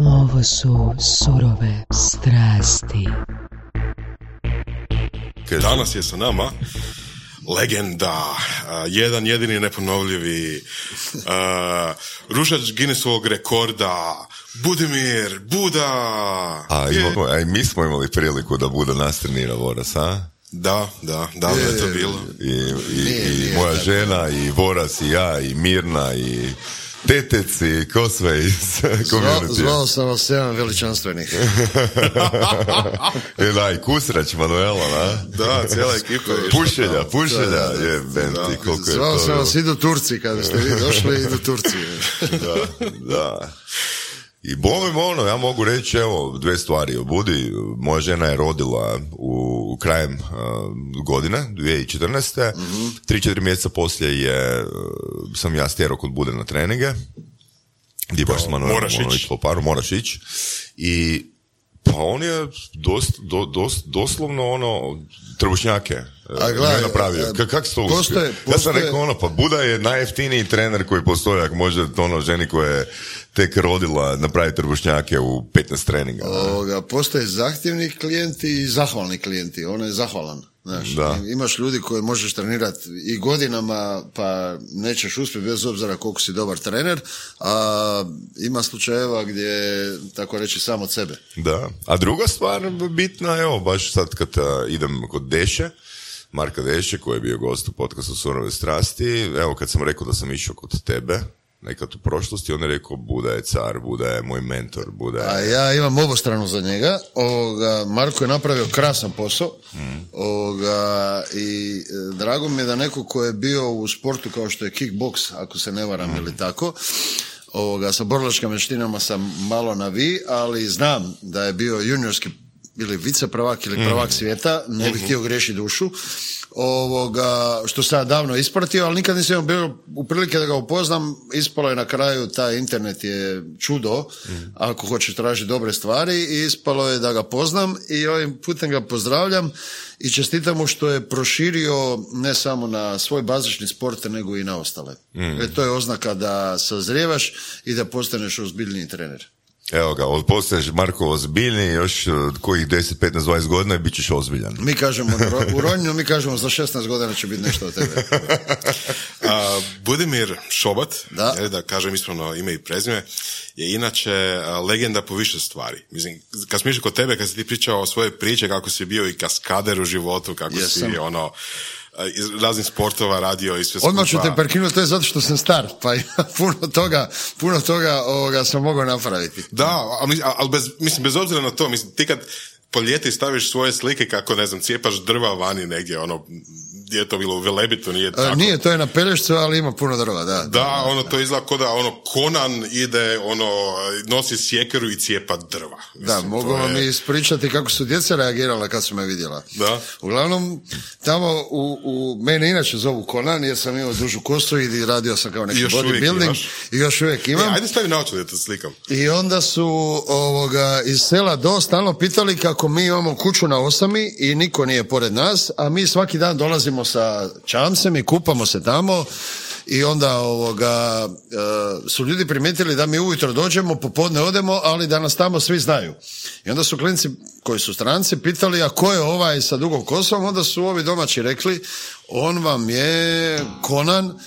Ovo su surove strasti. Danas je sa nama legenda, jedan jedini neponovljivi, a, rušač Guinnessovog rekorda, Budimir, Buda. A, Je- imamo, a i mi smo imali priliku da Buda nas trenira, Voras, a? Da, da, davno je to bilo. I, i, i moja žena, i Voras, i ja, i Mirna, i Tetec, i ko sve iz Zvao, community. zvao sam vas jedan veličanstvenih. E, da, i Kusrać, Manuela, da? Da, cijela ekipa Pušelja, pušelja, je, ti, koliko je Zvao to sam bilo. vas, idu Turci, kada ste vi došli, idu Turci. da, da. I bome ono, ja mogu reći, evo, dve stvari Budi. Moja žena je rodila u krajem uh, godine, 2014. Tri, četiri mjeseca poslije je, uh, sam ja stjerao kod Bude na treninge. Gdje baš smo moraš ono, ići. išlo paru, moraš ići. I pa on je dost, do, dost, doslovno ono, trbušnjake A gledaj, napravio. a, Ka, kak se to postoje- uspio? Ja sam postoje- rekao ono, pa Buda je najjeftiniji trener koji postoji, ako može ono ženi koja je tek rodila napraviti trbušnjake u 15 treninga. Ovoga, postoje zahtjevni klijenti i zahvalni klijenti. On je zahvalan. Znaš, Da. imaš ljudi koje možeš trenirati i godinama, pa nećeš uspjeti bez obzira koliko si dobar trener, a ima slučajeva gdje, tako reći, sam od sebe. Da. A druga stvar bitna, evo, baš sad kad idem kod Deše, Marka Deše, koji je bio gost u podcastu Surove strasti, evo kad sam rekao da sam išao kod tebe, nekad u prošlosti, on je rekao Buda je car, Buda je moj mentor, Buda je... A ja imam obostranu za njega. Ovoga, Marko je napravio krasan posao. Ovoga, I e, drago mi je da neko ko je bio u sportu kao što je kickbox, ako se ne varam ili tako, ovoga, sa borilačkim vještinama sam malo na vi, ali znam da je bio juniorski ili vice prvak ili prvak svijeta, ne bih htio griješiti dušu, ovoga, što sam ja davno ispratio, ali nikad nisam bio u prilike da ga upoznam, ispalo je na kraju, taj internet je čudo, ako hoćeš tražiti dobre stvari, i ispalo je da ga poznam i ovim putem ga pozdravljam i čestitam mu što je proširio ne samo na svoj bazični sport, nego i na ostale. E, to je oznaka da sazrijevaš i da postaneš ozbiljniji trener. Evo ga, od postaješ Marko ozbiljni, još od kojih 10, 15, 20 godina i bit ćeš ozbiljan. Mi kažemo u Ronju, mi kažemo za 16 godina će biti nešto od tebe. A, Budimir Šobat, Da. je, da kažem ispravno ime i prezime, je inače legenda po više stvari. Mislim, kad smo išli kod tebe, kad si ti pričao o svojoj priče, kako si bio i kaskader u životu, kako Jesam. si ono, iz raznih sportova radio i sve Odmah ću skupa. te prekinuti, to je zato što sam star, pa puno toga, puno toga ovoga sam mogao napraviti. Da, ali, ali bez, mislim, bez obzira na to, mislim, ti kad po ljeti staviš svoje slike kako, ne znam, cijepaš drva vani negdje, ono, gdje je to bilo u Velebitu, nije E, tako. nije, to je na Pelješcu, ali ima puno drva, da. Da, ono to izgleda kao da ono Konan ide, ono nosi sjekeru i cijepa drva. Da, Mislim, mogu to vam je- ispričati kako su djeca reagirala kad su me vidjela. Da. Uglavnom, tamo u, u mene inače zovu Konan, jer sam imao dužu kosu i radio sam kao neki bodybuilding. I još uvijek E, imam. ajde stavi naočale da te slikam. I onda su ovoga, iz sela do stalno pitali kako mi imamo kuću na osami i niko nije pored nas, a mi svaki dan dolazimo sa čamcem i kupamo se tamo i onda ovoga, e, su ljudi primijetili da mi ujutro dođemo, popodne odemo, ali da nas tamo svi znaju. I onda su klinci koji su stranci pitali, a ko je ovaj sa dugom kosom? Onda su ovi domaći rekli, on vam je Konan,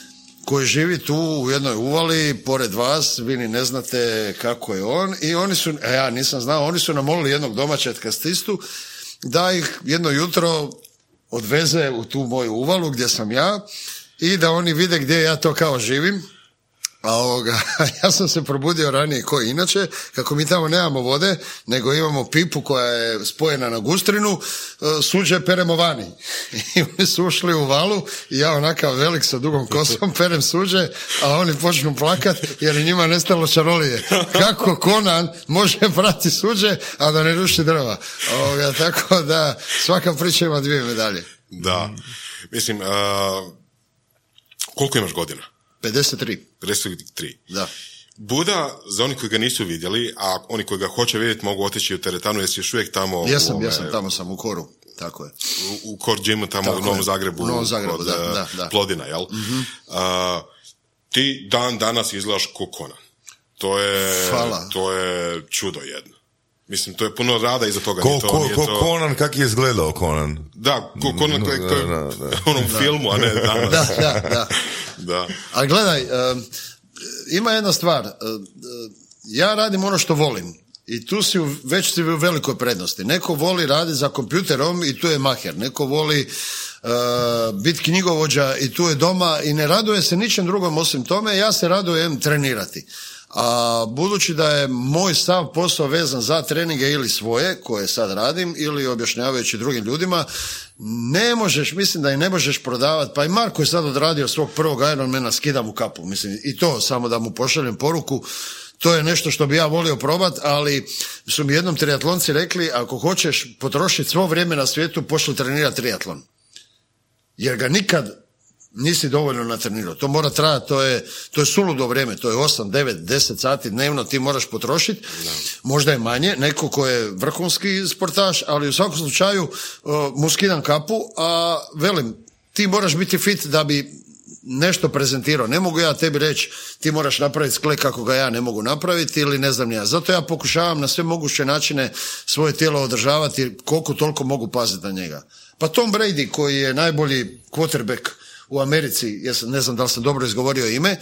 koji živi tu u jednoj uvali, pored vas, vi ni ne znate kako je on, i oni su, a ja nisam znao, oni su namolili jednog domaćeg kastistu da ih jedno jutro odveze u tu moju uvalu gdje sam ja i da oni vide gdje ja to kao živim. A ovoga, ja sam se probudio ranije koji inače, kako mi tamo nemamo vode, nego imamo pipu koja je spojena na gustrinu, e, suđe peremo vani. I oni su ušli u valu i ja onakav velik sa dugom kosom perem suđe, a oni počnu plakat jer je njima nestalo čarolije. Kako Konan može prati suđe, a da ne ruši drva. Ovoga, tako da svaka priča ima dvije medalje. Da. Mislim, a, koliko imaš godina? 53, 53. da. Buda, za oni koji ga nisu vidjeli, a oni koji ga hoće vidjeti mogu otići u teretanu, jesi još uvijek tamo Jesam, u, ja ove, sam tamo sam u koru, tako je. u, u Core Gymu tamo Tako u Novom. Zagrebu, U Novom Zagrebu, kod, da, da, da. Plodina, jel? A, ti dan danas izgledaš ko Conan. to je, Hvala. to je čudo jedno. Mislim, to je puno rada iza toga. Ko, nije to, ko, nije ko to- Conan, kak je izgledao Conan? Da, ko, ko, ko, Da, ko, da, da. onom filmu, a ne danas. Da, da, da. Da. Ali gledaj, em, ima jedna stvar. e, Ja radim ono što volim. I tu si u, već si u velikoj prednosti. Neko voli raditi za kompjuterom i tu je maher. Neko voli e, biti knjigovođa i tu je doma i ne raduje se ničem drugom osim tome. Ja se radujem trenirati. A budući da je moj sav posao vezan za treninge ili svoje, koje sad radim, ili objašnjavajući drugim ljudima, ne možeš, mislim da i ne možeš prodavati, pa i Marko je sad odradio svog prvog Ironmana, skidam u kapu, mislim, i to samo da mu pošaljem poruku, to je nešto što bi ja volio probat, ali su mi jednom triatlonci rekli, ako hoćeš potrošiti svo vrijeme na svijetu, pošli trenirati triatlon. Jer ga nikad nisi dovoljno natrenirao. To mora trajati, to je, to je suludo vrijeme, to je 8, 9, 10 sati dnevno ti moraš potrošiti. Možda je manje, neko ko je vrhunski sportaš, ali u svakom slučaju uh, mu skidam kapu, a velim, ti moraš biti fit da bi nešto prezentirao. Ne mogu ja tebi reći ti moraš napraviti sklek kako ga ja ne mogu napraviti ili ne znam ni ja. Zato ja pokušavam na sve moguće načine svoje tijelo održavati koliko toliko mogu paziti na njega. Pa Tom Brady koji je najbolji quarterback u Americi, ja ne znam da li sam dobro izgovorio ime,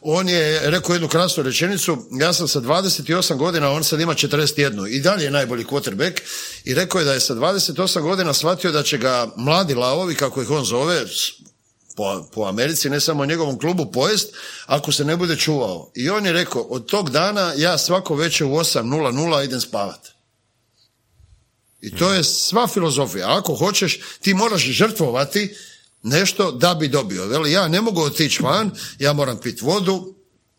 on je rekao jednu krasnu rečenicu, ja sam sa 28 godina, on sad ima 41 i dalje je najbolji quarterback i rekao je da je sa 28 godina shvatio da će ga mladi lavovi, kako ih on zove, po, po Americi, ne samo njegovom klubu pojest, ako se ne bude čuvao. I on je rekao, od tog dana ja svako večer u 8.00 idem spavat. I to je sva filozofija. Ako hoćeš, ti moraš žrtvovati nešto da bi dobio. Veli, ja ne mogu otići van, ja moram piti vodu,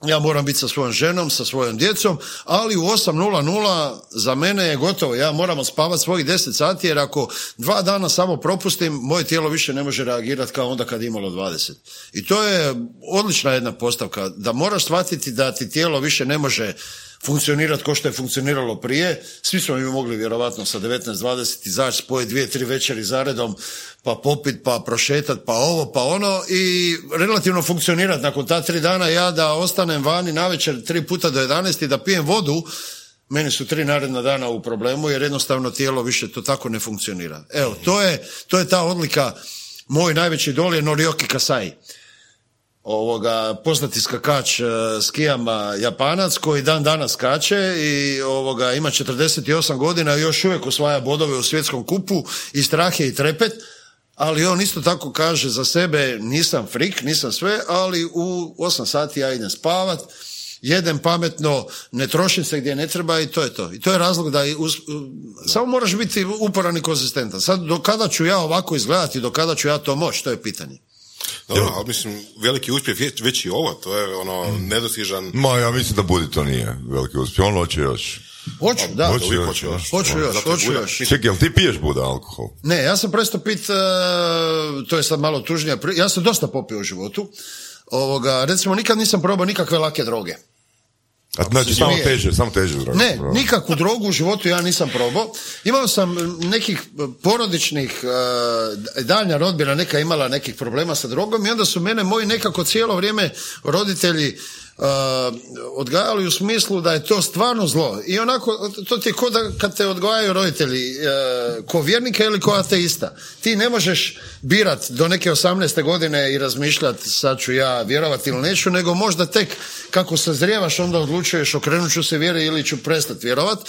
ja moram biti sa svojom ženom, sa svojom djecom, ali u 8.00 za mene je gotovo. Ja moram spavati svojih 10 sati, jer ako dva dana samo propustim, moje tijelo više ne može reagirati kao onda kad imalo 20. I to je odlična jedna postavka, da moraš shvatiti da ti tijelo više ne može funkcionirati kao što je funkcioniralo prije. Svi smo mi mogli vjerovatno sa 19-20 izaći, spojiti dvije, tri večeri zaredom, pa popit, pa prošetat, pa ovo, pa ono i relativno funkcionirati. Nakon ta tri dana ja da ostanem vani navečer tri puta do 11 i da pijem vodu, meni su tri naredna dana u problemu jer jednostavno tijelo više to tako ne funkcionira. Evo, to je, to je ta odlika, moj najveći idol je Norioki Kasai ovoga poznati skakač e, skijama Japanac koji dan danas skače i ovoga ima 48 godina i još uvijek osvaja bodove u svjetskom kupu i strah je i trepet ali on isto tako kaže za sebe nisam frik, nisam sve, ali u 8 sati ja idem spavat, jedem pametno, ne trošim se gdje ne treba i to je to. I to je razlog da i us- samo moraš biti uporan i konzistentan. Sad, do kada ću ja ovako izgledati, do kada ću ja to moći, to je pitanje. Dobro, ali mislim, veliki uspjeh je već i ovo, to je ono nedostižan... Ma, ja mislim da Budi to nije veliki uspjeh. On hoće još. Hoću, da. Hoću još, hoće da. još. Hoću još, hoću još. Čekaj, jel ti piješ Buda alkohol? Ne, ja sam presto pit, e, to je sad malo tužnija, ja sam dosta popio u životu. Ovoga, recimo, nikad nisam probao nikakve lake droge. A znači, samo teže, samo teže droga. Ne, nikakvu drogu u životu ja nisam probao. Imao sam nekih porodičnih, e, daljnja rodbina neka imala nekih problema sa drogom i onda su mene moji nekako cijelo vrijeme roditelji e, odgajali u smislu da je to stvarno zlo. I onako, to ti je ko da kad te odgajaju roditelji e, ko vjernika ili ko ateista. Ti ne možeš birat do neke 18. godine i razmišljati sad ću ja vjerovati ili neću, nego možda tek kako sazrijevaš onda odlučuješ okrenut ću se vjeri ili ću prestati vjerovat.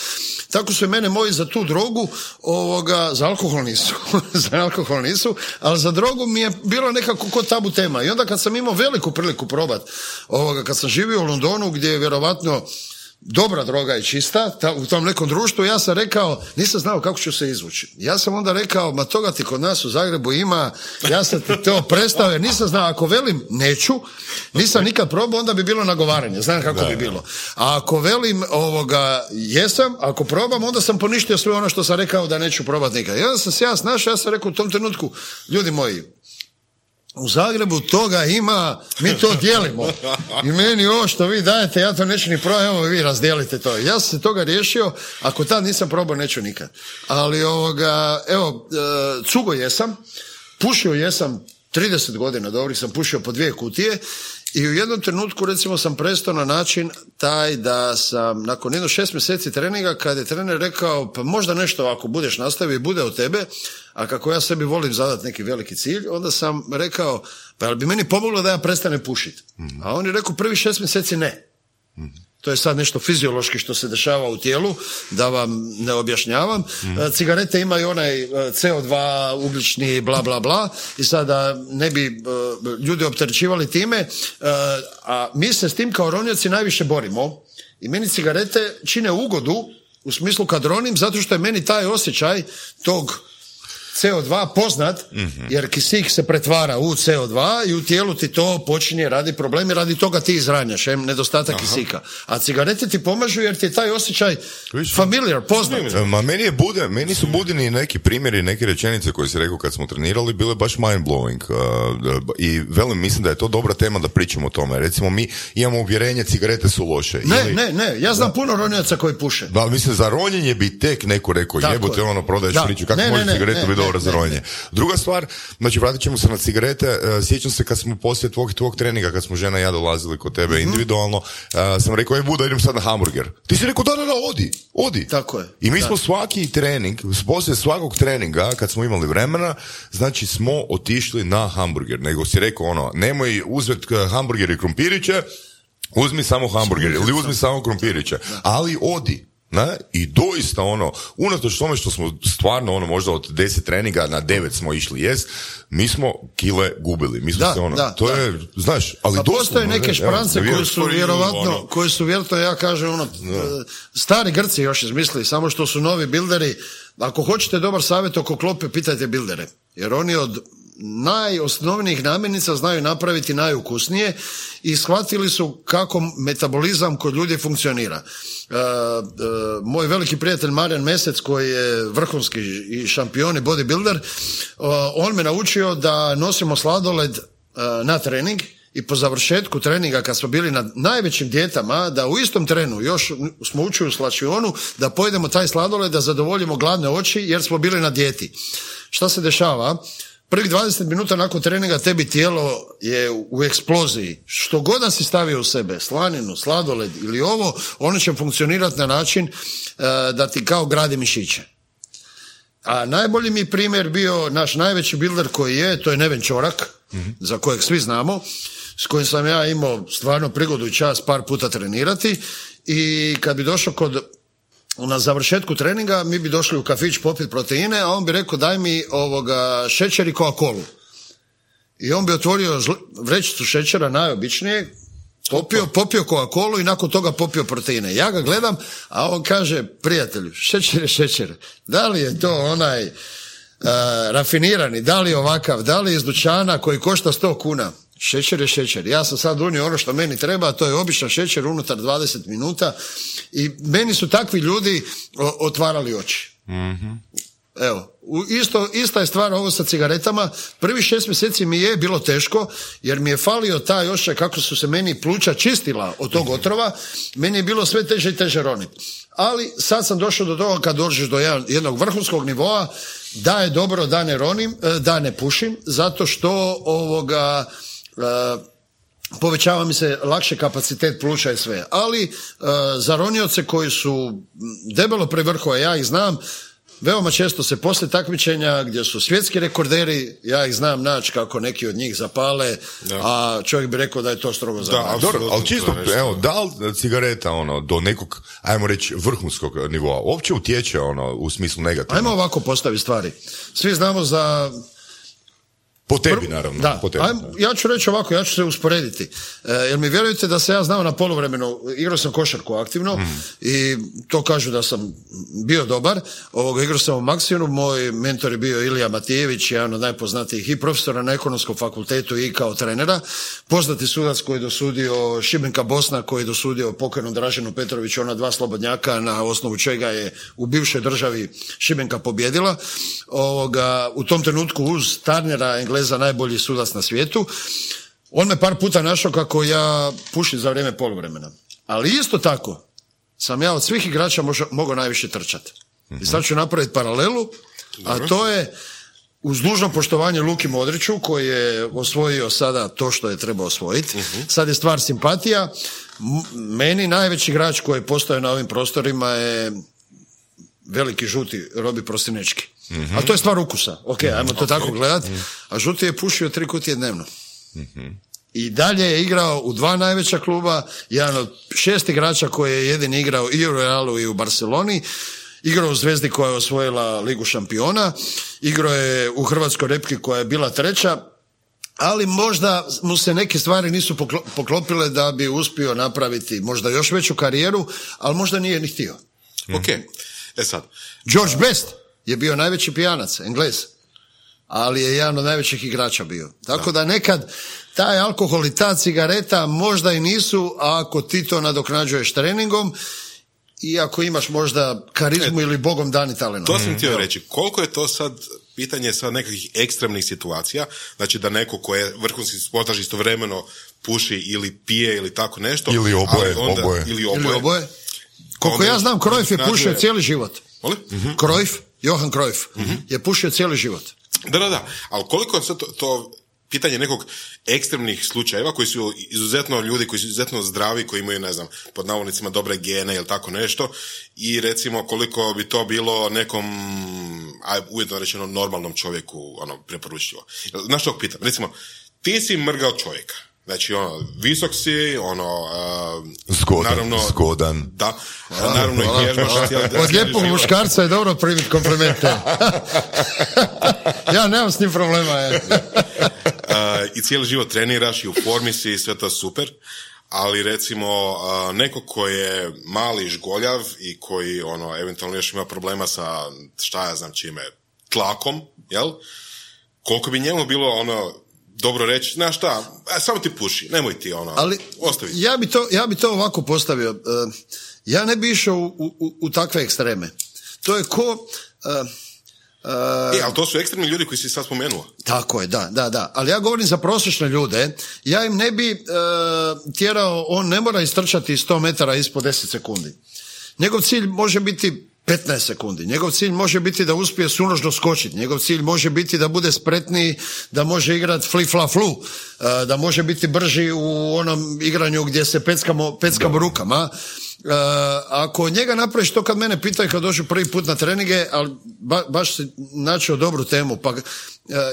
Tako su i mene moji za tu drogu, ovoga, za alkohol nisu, za alkohol nisu, ali za drogu mi je bilo nekako ko tabu tema. I onda kad sam imao veliku priliku probat, ovoga, kad sam živio u Londonu gdje je vjerovatno dobra droga i čista ta, u tom nekom društvu, ja sam rekao, nisam znao kako ću se izvući. Ja sam onda rekao, ma toga ti kod nas u Zagrebu ima, ja sam ti to prestao, jer nisam znao, ako velim neću, nisam nikad probao, onda bi bilo nagovaranje, znam kako bi bilo. A ako velim ovoga, jesam, ako probam, onda sam poništio sve ono što sam rekao da neću probati nikad. I onda sam se ja snašao, ja sam rekao u tom trenutku, ljudi moji, u Zagrebu toga ima, mi to dijelimo. I meni ovo što vi dajete, ja to neću ni probati, evo vi razdijelite to. Ja sam se toga riješio, ako tad nisam probao, neću nikad. Ali ovoga, evo, e, cugo jesam, pušio jesam 30 godina dobrih sam pušio po dvije kutije I u jednom trenutku recimo sam prestao na način taj da sam nakon jedno šest mjeseci treninga kad je trener rekao pa možda nešto ako budeš nastavio i bude od tebe, a kako ja sebi volim zadati neki veliki cilj, onda sam rekao pa jel bi meni pomoglo da ja prestane pušiti. A on je rekao prvi šest mjeseci ne. To je sad nešto fiziološki što se dešava u tijelu, da vam ne objašnjavam. E, Cigarete imaju onaj e, CO2, ugljični, bla, bla, bla. I sada ne bi e, ljudi opterećivali time. A mi se s tim kao ronioci najviše borimo. I meni cigarete čine ugodu u smislu kad ronim, zato što je meni taj osjećaj tog CO2 poznat, jer kisik se pretvara u CO2 i u tijelu ti to počinje radi problemi, radi toga ti izranjaš, em, nedostatak kisika. A cigarete ti pomažu jer ti je taj osjećaj Viš- familiar, poznat. E, Ma meni je bude, meni su budini neki primjeri, neke rečenice koje si rekao kad smo trenirali, bile baš mind blowing. I velim, mislim da je to dobra tema da pričamo o tome. Recimo, mi imamo uvjerenje cigarete su loše. Ne, Ili- ne, ne, ja znam puno ronjaca koji puše. Da, mislim, za ronjenje bi tek neko rekao, jebote, je. ono, prodaješ Da. priču, kako može ne, biti ne, ronjenje. Druga stvar, znači, vratit ćemo se na cigarete, e, sjećam se kad smo poslije tvog, tvog treninga, kad smo žena i ja dolazili kod tebe Mhm. individualno, e, sam rekao, je Buda, idem sad na hamburger. Ti si rekao, da, da, da, odi, odi. Tako je, I mi da. smo svaki trening, poslije svakog treninga, kad smo imali vremena, znači smo otišli na hamburger. Nego si rekao, ono, nemoj uzeti e, hamburger i krumpiriće, uzmi samo hamburger ili uzmi samo krumpiriće. Ali odi. Ne? I doista ono, unatoč tome što smo stvarno ono možda od deset treninga na devet smo išli jest, mi smo kile gubili. Mi smo Da, se ono, da, to da. je, znaš, ali A postoje doslovno, neke ne, šprance evo, koje su vjerovatno, ono. koje su vjerojatno, ja kažem, ono, e, stari Grci još izmislili, samo što su novi bilderi. Ako hoćete dobar savjet oko klope, pitajte bildere. Jer oni od najosnovnijih namirnica znaju napraviti najukusnije i shvatili su kako metabolizam kod ljudi funkcionira. E, e, moj veliki prijatelj Marijan Mesec koji je vrhunski i šampion i bodybuilder, e, on me naučio da nosimo sladoled e, na trening i po završetku treninga kad smo bili na najvećim dijetama, da u istom trenu još smo učili u slačionu da pojedemo taj sladoled da zadovoljimo gladne oči jer smo bili na dijeti. Šta se dešava? Prvih 20 minuta nakon treninga tebi tijelo je u eksploziji. Što god da si stavio u sebe, slaninu, sladoled ili ovo, ono će funkcionirati na način e, da ti kao gradi mišiće. A najbolji mi primjer bio naš najveći builder koji je, to je Neven Čorak, za kojeg svi znamo, s kojim sam ja imao stvarno prigodu i čas par puta trenirati i kad bi došao kod na završetku treninga mi bi došli u kafić popiti proteine, a on bi rekao daj mi ovoga šećer i Coca-Colu. I on bi otvorio vrećicu šećera najobičnije, popio, popio Coca-Colu i nakon toga popio proteine. Ja ga gledam, a on kaže, prijatelju, šećer je šećer. Da li je to onaj e, rafinirani, da li je ovakav, da li je iz dućana koji košta 100 kuna? Šećer je šećer. Ja sam sad unio ono što meni treba, a to je običan šećer unutar 20 minuta i meni su takvi ljudi otvarali oči. Evo, u- isto, ista je stvar ovo sa cigaretama. Prvi šest mjeseci mi je bilo teško, jer mi je falio taj osjećaj kako su se meni pluća čistila od tog otrova. Meni je bilo sve teže i teže roniti. Ali sad sam došao do toga kad dođeš do jednog vrhunskog nivoa, da je dobro da ne ronim, e, da ne pušim, zato što ovoga... e, povećava mi se lakše kapacitet pluća i sve. Ali e, za ronioce koji su debelo pre vrhova, ja ih znam, veoma često se poslije takmičenja gdje su svjetski rekorderi, ja ih znam naći kako neki od njih zapale, Da. a čovjek bi rekao da je to strogo Da, zabavno. Dobro, ali čisto, evo, da li cigareta, ono, do nekog, ajmo reći, vrhunskog nivoa, uopće utječe, ono, u smislu negativno? Ajmo ovako postaviti stvari. Svi znamo za Po tebi, naravno. Da, po tebi. ajmo- ja ću reći ovako, ja ću se usporediti. E, jer mi vjerujete da se ja znao na poluvremenu, igrao sam košarku aktivno Mhm. i to kažu da sam bio dobar. Ovoga, igrao sam u Maksijonu, moj mentor je bio Ilija Matijević, jedan od najpoznatijih i profesora na ekonomskom fakultetu i kao trenera. Poznati sudac koji je dosudio Šibenka Bosna, koji je dosudio pokojnom Draženu Petroviću, ona dva slobodnjaka na osnovu čega je u bivšoj državi Šibenka pobjedila. Ovoga, u tom trenutku uz Tarnera, Engleza, najbolji sudac na svijetu. On me par puta našao kako ja pušim za vrijeme poluvremena. Ali isto tako sam ja od svih igrača mogao najviše trčati. I sad ću napraviti paralelu, a to je uz dužno poštovanje Luki Modriću koji je osvojio sada to što je trebao osvojiti. Sad je stvar simpatija. Meni najveći igrač koji postoje na ovim prostorima je veliki žuti Robi Prostinečki. A to je stvar ukusa. Ok, ajmo to tako gledat. A žuti je pušio tri kutije dnevno. I dalje je igrao u dva najveća kluba, jedan od šest igrača koji je jedini igrao i u Realu i u Barceloni, igrao u Zvezdi koja je osvojila Ligu šampiona, igrao je u Hrvatskoj repki koja je bila treća, ali možda mu se neke stvari nisu poklo- poklopile da bi uspio napraviti možda još veću karijeru, ali možda nije ni htio. Ok, e sad, George Best je bio najveći pijanac, Englez, ali je jedan od najvećih igrača bio. Tako da, nekad taj alkohol i ta cigareta možda i nisu, a ako ti to nadoknađuješ treningom i ako imaš možda karizmu ili bogom dani talent. to sam htio reći. Koliko je to sad pitanje sad nekakvih ekstremnih situacija, znači da neko ko je vrhunski sportaš istovremeno puši ili pije ili tako nešto. Ili oboje, onda, oboje. Ili Ili oboje. oboje. Koliko Onda ja znam, Cruyff je pušio cijeli život. Molim? Johan Cruyff, je pušio cijeli život. Da, da, da. Ali koliko je sad to, to pitanje nekog ekstremnih slučajeva koji su izuzetno ljudi koji su izuzetno zdravi, koji imaju, ne znam, pod navodnicima dobre gene ili tako nešto i recimo koliko bi to bilo nekom, aj, ujedno rečeno, normalnom čovjeku ono, preporučljivo. Znaš što pitam? Recimo, ti si mrgao čovjeka. Znači, ono, visok si, ono, a, Zgodan, naravno, zgodan. Da, naravno i vježbaš Od lijepog muškarca je dobro primiti komplimente. ja nemam s njim problema. Je. A, i cijeli život treniraš i u formi si i sve to super, ali recimo a, neko ko je mali žgoljav i koji ono eventualno još ima problema sa šta ja znam čime, tlakom, jel? Koliko bi njemu bilo ono dobro reći, znaš šta, samo ti puši, nemoj ti ono, Ali ostavi. ja bi, to, ja bi to ovako postavio. E, Ja ne bi išao u, u, u takve ekstreme. To je ko... e, e, E, ali to su ekstremni ljudi koji si sad spomenuo. Tako je, da, da, da. Ali ja govorim za prosječne ljude. Ja im ne bi e, tjerao, on ne mora istrčati 100 metara ispod 10 sekundi. Njegov cilj može biti 15 sekundi. Njegov cilj može biti da uspije sunožno skočiti. Njegov cilj može biti da bude spretniji, da može igrati fli fla flu, e, da može biti brži u onom igranju gdje se peckamo, peckamo rukama. E, ako njega napraviš to kad mene pitaju kad dođu prvi put na treninge, ali ba- baš si načeo dobru temu, pa e,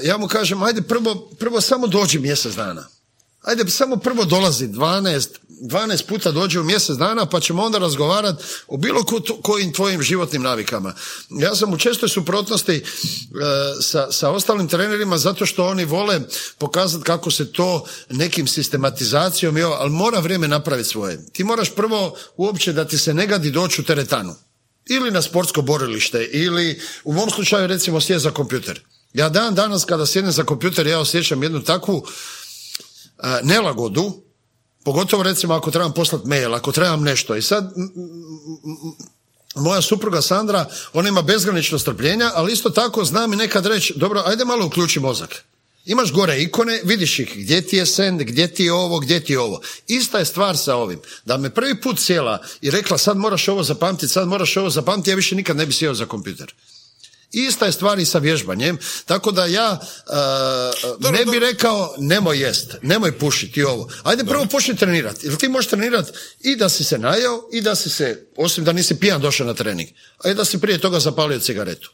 ja mu kažem, ajde prvo, prvo samo dođi mjesec dana. Ajde samo prvo dolazi 12, 12 puta dođe u mjesec dana pa ćemo onda razgovarati o bilo ko, kojim tvojim životnim navikama. Ja sam u čestoj suprotnosti e, sa, sa ostalim trenerima zato što oni vole pokazati kako se to nekim sistematizacijom, ovo, ali mora vrijeme napraviti svoje. Ti moraš prvo uopće da ti se ne gadi doći u teretanu ili na sportsko borilište ili u mom slučaju recimo sjest za kompjuter. Ja dan danas kada sjednem za kompjuter ja osjećam jednu takvu nelagodu, pogotovo recimo ako trebam poslati mail, ako trebam nešto. I sad moja supruga Sandra, ona ima bezgranično strpljenja, ali isto tako zna mi nekad reći, dobro, ajde malo uključi mozak. Imaš gore ikone, vidiš ih, gdje ti je send, gdje ti je ovo, gdje ti je ovo. Ista je stvar sa ovim. Da me prvi put sjela i rekla sad moraš ovo zapamtiti, sad moraš ovo zapamtiti, ja više nikad ne bi sjeo za kompjuter. Ista je stvar i sa vježbanjem, tako da ja uh, ne bi rekao nemoj jest, nemoj pušiti ovo. Ajde prvo počni trenirati, jer ti možeš trenirati i da si se najeo i da si se, osim da nisi pijan došao na trening, a i da si prije toga zapalio cigaretu.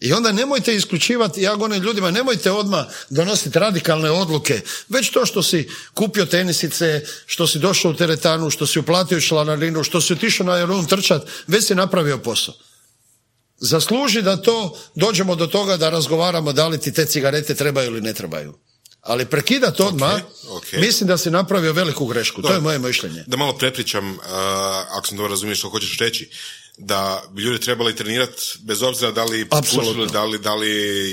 I onda nemojte isključivati, ja govorim ljudima, nemojte odmah donositi radikalne odluke, već to što si kupio tenisice, što si došao u teretanu, što si uplatio članarinu, što si otišao na aerodrom trčat, već si napravio posao zasluži da to dođemo do toga da razgovaramo da li ti te cigarete trebaju ili ne trebaju. Ali prekidati odmah, ok. mislim da si napravio veliku grešku. To je moje mišljenje. Da malo prepričam, uh, ako sam dobro razumio što hoćeš reći, da bi ljudi trebali trenirati bez obzira da li pušili, da li, da li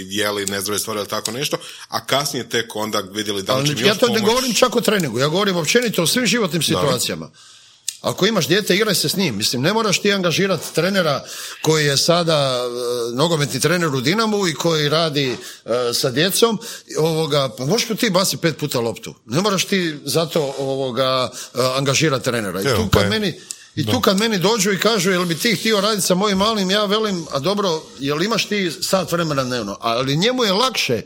jeli nezdrave stvari ili tako nešto, a kasnije tek onda vidjeli da li će Ali mi ja to ne pomoć. govorim čak o treningu, ja govorim općenito o svim životnim situacijama. Ako imaš dijete, igraj se s njim. Mislim, ne moraš ti angažirati trenera koji je sada e, nogometni trener u Dinamu i koji radi e, sa djecom. Ovoga, pa možeš ti basi pet puta loptu. Ne moraš ti zato ovoga, e, angažirati trenera. I tu pa kad je- meni, I tu kad meni dođu i kažu jel bi ti htio raditi sa mojim malim, ja velim, a dobro, jel imaš ti sat vremena dnevno? Ali njemu je lakše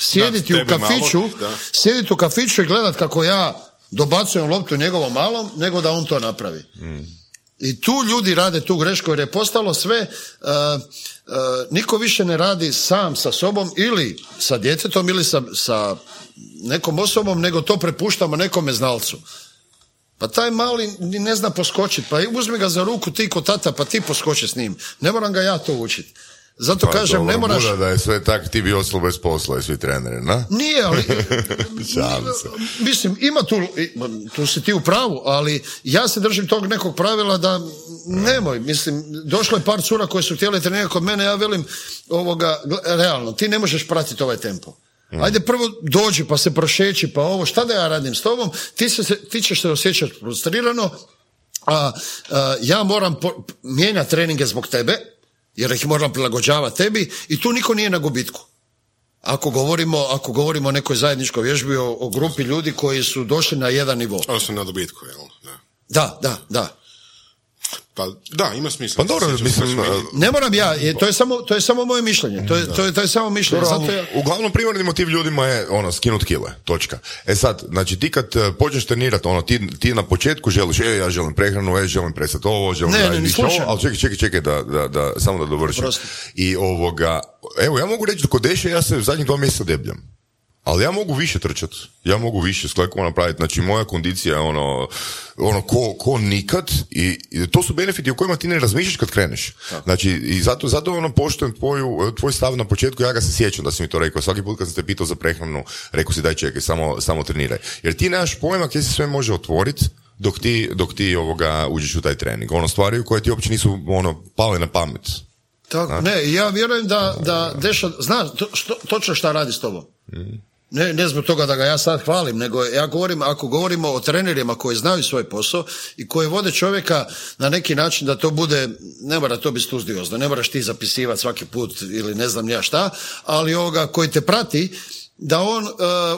sjediti Da, u kafiću, malo, sjediti u kafiću i gledat kako ja dobacujem loptu njegovom malom, nego da on to napravi. I tu ljudi rade tu grešku jer je postalo sve, uh, uh, niko više ne radi sam sa sobom ili sa djetetom ili sa, sa nekom osobom, nego to prepuštamo nekome znalcu. Pa taj mali ne zna poskočiti, pa uzmi ga za ruku ti ko tata, pa ti poskoči s njim. Ne moram ga ja to učiti. Zato Pa kažem, ne moraš... Buda da je sve tak, ti bi ostalo bez posla i svi treneri, na? Nije, ali... Mislim, ima tu, tu si ti u pravu, ali ja se držim tog nekog pravila da nemoj, mislim, došlo je par cura koje su htjeli trenirati kod mene, ja velim, ovoga, realno, ti ne možeš pratiti ovaj tempo. Ajde prvo dođi pa se prošeći pa ovo, šta da ja radim s tobom, ti, se, ti ćeš se osjećati frustrirano, a, a, ja moram po- mijenjati treninge zbog tebe, jer ih moram prilagođavati tebi i tu niko nije na gubitku. Ako govorimo, ako govorimo o nekoj zajedničkoj vježbi, o, o grupi ljudi koji su došli na jedan nivo. Odnosno na dobitku, jel? Da. Da, da, da. Pa da, ima smisla. Pa dobro, mislim, meni- Ne moram ja, je- to je samo, to je samo moje mišljenje. To je, to je, to je samo mišljenje. Dobro, Zato ja, Uglavnom primarni motiv ljudima je ono skinut kile, točka. E sad, znači ti kad eh, počneš trenirati, ono ti, ti na početku želiš, e ja želim prehranu, e želim presat ovo, želim Ne, ne, više ovo, ali čekaj, čekaj, čekaj da, da, da samo da dovršim. Oprosti. I ovoga, evo ja mogu reći da kod Deše ja se zadnjih dva mjeseca debljam. Ali ja mogu više trčat, ja mogu više s klekom napraviti, znači moja kondicija je ono, ono ko, ko nikad i, i to su benefiti o kojima ti ne razmišljaš kad kreneš. Znači i zato, zato ono poštujem tvoju, tvoj stav na početku, ja ga se sjećam da si mi to rekao, svaki put kad sam te pitao za prehranu, rekao si daj čekaj, samo, samo treniraj. Jer ti nemaš pojma gdje se sve može otvoriti dok ti, dok ti ovoga uđeš u taj trening. Ono stvari koje ti uopće nisu ono, pale na pamet. tako, ne, ja vjerujem da, da Deša zna to, što, točno šta radi s tobom. Ne, ne zbog toga da ga ja sad hvalim, nego ja govorim, ako govorimo o trenerima koji znaju svoj posao i koji vode čovjeka na neki način da to bude, ne mora to biti studiozno, ne moraš ti zapisivati svaki put ili ne znam ja šta, ali ovoga koji te prati, da on uh,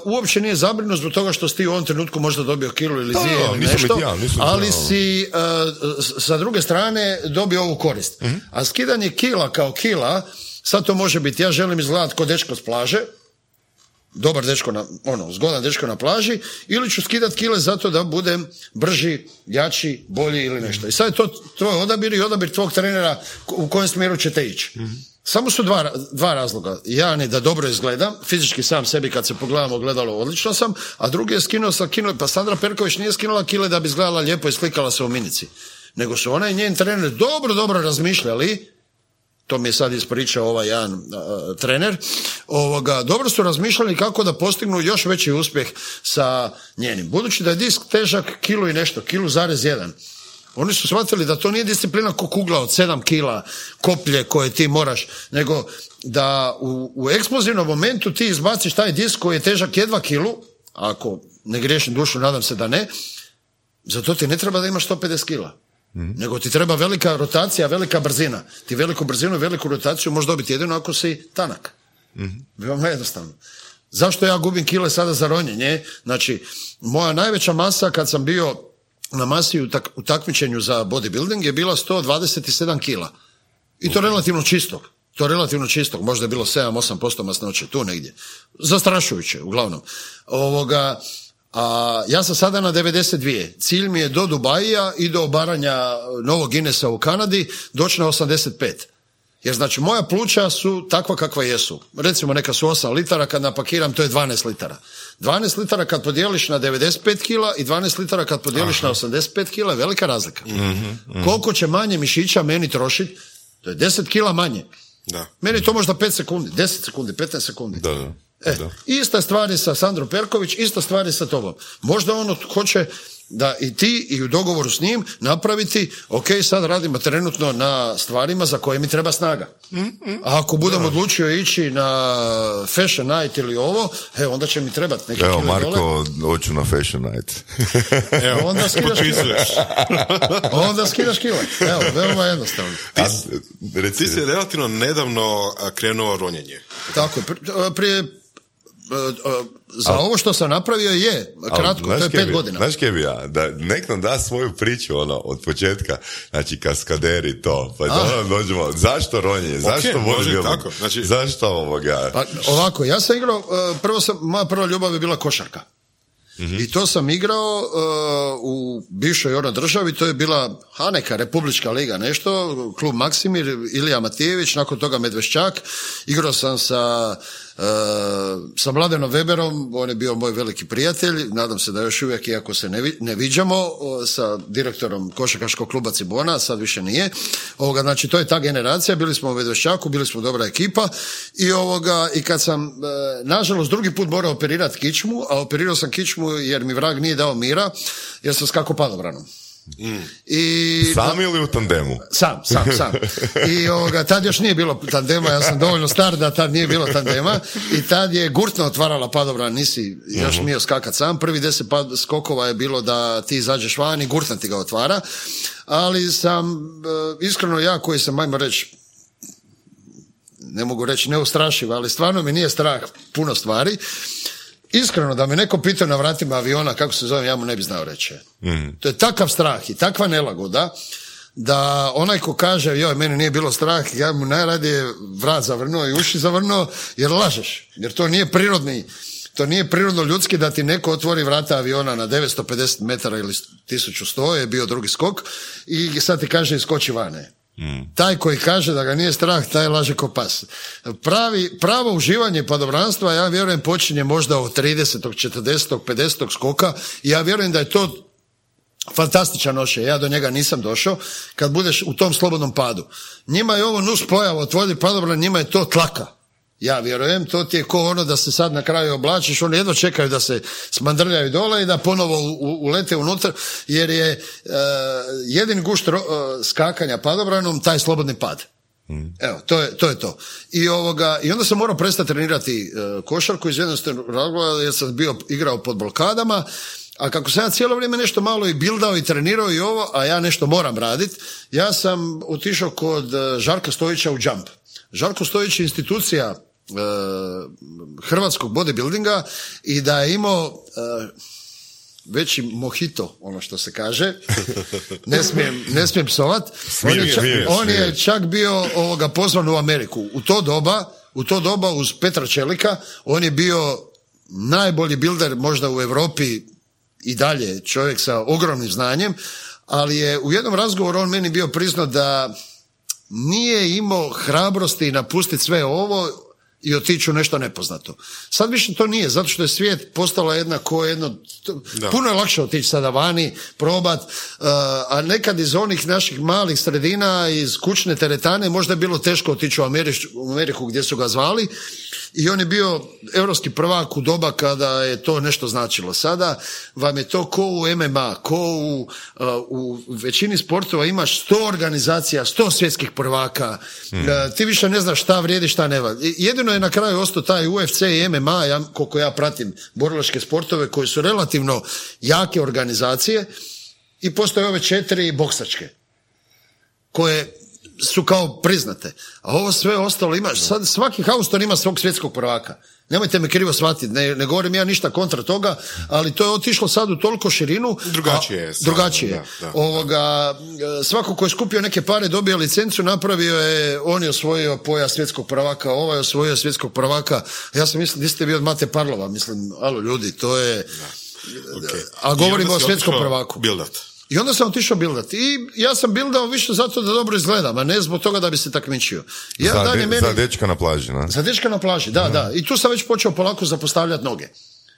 uopće nije zabrinut zbog toga što si ti u ovom trenutku možda dobio kilu ili dvije da, ili nešto, ja, ali ja. si uh, sa druge strane dobio ovu korist. A skidanje kila kao kila, sad to može biti, ja želim izgledati kod dečko s plaže, dobar dečko na, ono, zgodan dečko na plaži, ili ću skidat kile zato da budem brži, jači, bolji ili nešto. I sad je to tvoj odabir i odabir tvog trenera u kojem smjeru ćete ići. Samo su dva, dva razloga. Jedan je da dobro izgledam, fizički sam sebi kad se pogledam ogledalo odlično sam, a drugi je skinuo sa kilo, pa Sandra Perković nije skinula kile da bi izgledala lijepo i slikala se u minici. Nego su ona i njen trener dobro, dobro razmišljali to mi je sad ispričao ovaj jedan a, trener, ovoga, dobro su razmišljali kako da postignu još veći uspjeh sa njenim. Budući da je disk težak kilu i nešto, kilu zarez jedan, oni su shvatili da to nije disciplina ko kugla od 7 kila koplje koje ti moraš, nego da u, u eksplozivnom momentu ti izbaciš taj disk koji je težak jedva kilu, ako ne griješim dušu, nadam se da ne, za to ti ne treba da imaš 150 kila. Nego ti treba velika rotacija, velika brzina. Ti veliku brzinu i veliku rotaciju možeš dobiti jedino ako si tanak. Veoma jednostavno. Zašto ja gubim kile sada za ronjenje? Znači, moja najveća masa kad sam bio na masi u, tak, u takmičenju za bodybuilding je bila 127 kila. I to relativno čistog. To relativno čistog, možda je bilo 7-8% masnoće, tu negdje. Zastrašujuće, uglavnom. Ovoga, a ja sam sada na 92. Cilj mi je do Dubaija i do obaranja Novog Ginesa u Kanadi doći na 85. Jer znači moja pluća su takva kakva jesu. Recimo neka su 8 litara, kad napakiram to je 12 litara. 12 litara kad podijeliš na 95 kila i 12 litara kad podijeliš na 85 kila je velika razlika. Koliko će manje mišića meni trošiti? To je 10 kila manje. Da. Meni je to možda 5 sekundi, 10 sekundi, 15 sekundi. Da, da. E, ista stvar je sa Sandrom Perković, ista stvar je sa tobom. Možda on hoće da i ti i u dogovoru s njim napraviti, ok, sad radimo trenutno na stvarima za koje mi treba snaga. A ako budem odlučio ići na fashion night ili ovo, e, onda će mi trebati neki Evo. Marko, hoću na Fashion Night. Evo, Onda skidaš kile. potpisuješ. Onda skidaš kile. Evo, veoma jednostavno. Ti si relativno nedavno krenuo ronjenje. Tako je. Pr- Prije za ovo što sam napravio je kratko, Ali, to je pet bi- godina. Znaš kaj bi ja, da nek nam da svoju priču, ono, od početka, znači kaskaderi to, pa da ono dođemo, zašto ronjenje, zašto može bodybuilding? tako, znači- zašto ovoga, Pa, ovako, ja sam igrao, e, prvo sam, moja prva ljubav je bila košarka. I to sam igrao e, u bivšoj ono državi, to je bila ha neka republička liga, nešto, klub Maksimir, Ilija Matijević, nakon toga Medvešćak. Igrao sam sa, sa Mladenom Weberom, on je bio moj veliki prijatelj, nadam se da još uvijek, iako se ne, ne viđamo, sa direktorom košarkaškog kluba Cibona, sad više nije. Ovoga, znači, to je ta generacija, bili smo u Medvešćaku, bili smo dobra ekipa i ovoga, i kad sam, e, nažalost, drugi put morao operirati kičmu, a operirao sam kičmu jer mi vrag nije dao mira, jer sam skakao padobranom. I sami ili u tandemu? sam, sam, sam. I ovoga, tad još nije bilo tandema, ja sam dovoljno star da tad nije bilo tandema i tad je gurtno otvarala padobran, nisi još smio skakat sam. Prvi deset pad, skokova je bilo da ti izađeš van i gurtna ti ga otvara, ali sam, e, iskreno ja koji sam, ajmo reći, ne mogu reći neustrašiv, ali stvarno mi nije strah puno stvari. Iskreno, da me neko pitao na vratima aviona kako se zove, ja mu ne bi znao reći. To je takav strah i takva nelagoda da onaj ko kaže, joj, meni nije bilo strah, ja mu najradije vrat zavrnuo i uši zavrnuo, jer lažeš. Jer to nije prirodni, to nije prirodno ljudski da ti neko otvori vrata aviona na 950 metara ili 1100 je bio drugi skok i sad ti kaže iskoči vane. Taj koji kaže da ga nije strah, taj laže ko pas. Pravi, pravo uživanje padobranstva, ja vjerujem, počinje možda od 30. 40. 50. skoka i ja vjerujem da je to fantastičan noše, ja do njega nisam došao, kad budeš u tom slobodnom padu. Njima je ovo nus pojava, otvori padobran, njima je to tlaka. Ja vjerujem, to ti je ko ono da se sad na kraju oblačiš, oni jedno čekaju da se smandrljaju dole i da ponovo ulete unutra, jer je e, jedini gušt e, skakanja padobranom taj slobodni pad. Evo, to je, to je to. I, ovoga, I onda sam morao prestati trenirati e, košarku iz jednostavnog razloga jer sam bio igrao pod blokadama, a kako sam ja cijelo vrijeme nešto malo i bildao i trenirao i ovo, a ja nešto moram raditi, ja sam otišao kod Žarka Stojića u Jump. Žarko Stojić je institucija hrvatskog bodybuildinga i da je imao e, veći mohito, ono što se kaže. Ne smijem, ne smijem psovat. On je, čak, on je čak bio ovoga pozvan u Ameriku. U to doba, u to doba uz Petra Čelika, on je bio najbolji bilder možda u Europi i dalje, čovjek sa ogromnim znanjem, ali je u jednom razgovoru on meni bio priznao da nije imao hrabrosti napustiti sve ovo i otići u nešto nepoznato. Sad više to nije, zato što je svijet postala jedna ko jedno, to- puno je lakše otići sada vani, probat, uh, a nekad iz onih naših malih sredina, iz kućne teretane, možda je bilo teško otići u Ameriš- u Ameriku gdje su ga zvali i on je bio europski prvak u doba kada je to nešto značilo. Sada vam je to ko u MMA, ko u, uh, u većini sportova imaš sto organizacija, sto svjetskih prvaka, Uh, ti više ne znaš šta vrijedi, šta ne valja. I Je na kraju ostao taj UFC i MMA, ja, koliko ja pratim borilačke sportove koji su relativno jake organizacije i postoje ove četiri boksačke koje su kao priznate. A ovo sve ostalo imaš, sad svaki Houston ima svog svjetskog prvaka. Nemojte me krivo shvatiti, ne, ne govorim ja ništa kontra toga, ali to je otišlo sad u toliko širinu. Drugačije je Drugačije. da, da. Ovoga, svako ko je skupio neke pare, dobio licencu, napravio je, on je osvojio pojas svjetskog prvaka, ovaj je osvojio svjetskog prvaka. Ja sam mislim, di ste vi od Mate Parlova, mislim, alo ljudi, to je... Okay. A govorimo o svjetskom prvaku. Bildat. I onda sam otišao bildati. I ja sam bildao više zato da dobro izgledam, a ne zbog toga da bi se takmičio. Ja za, de- meni- za dečka na plaži, na? za dečka na plaži, da, da. I tu sam već počeo polako zapostavljati noge.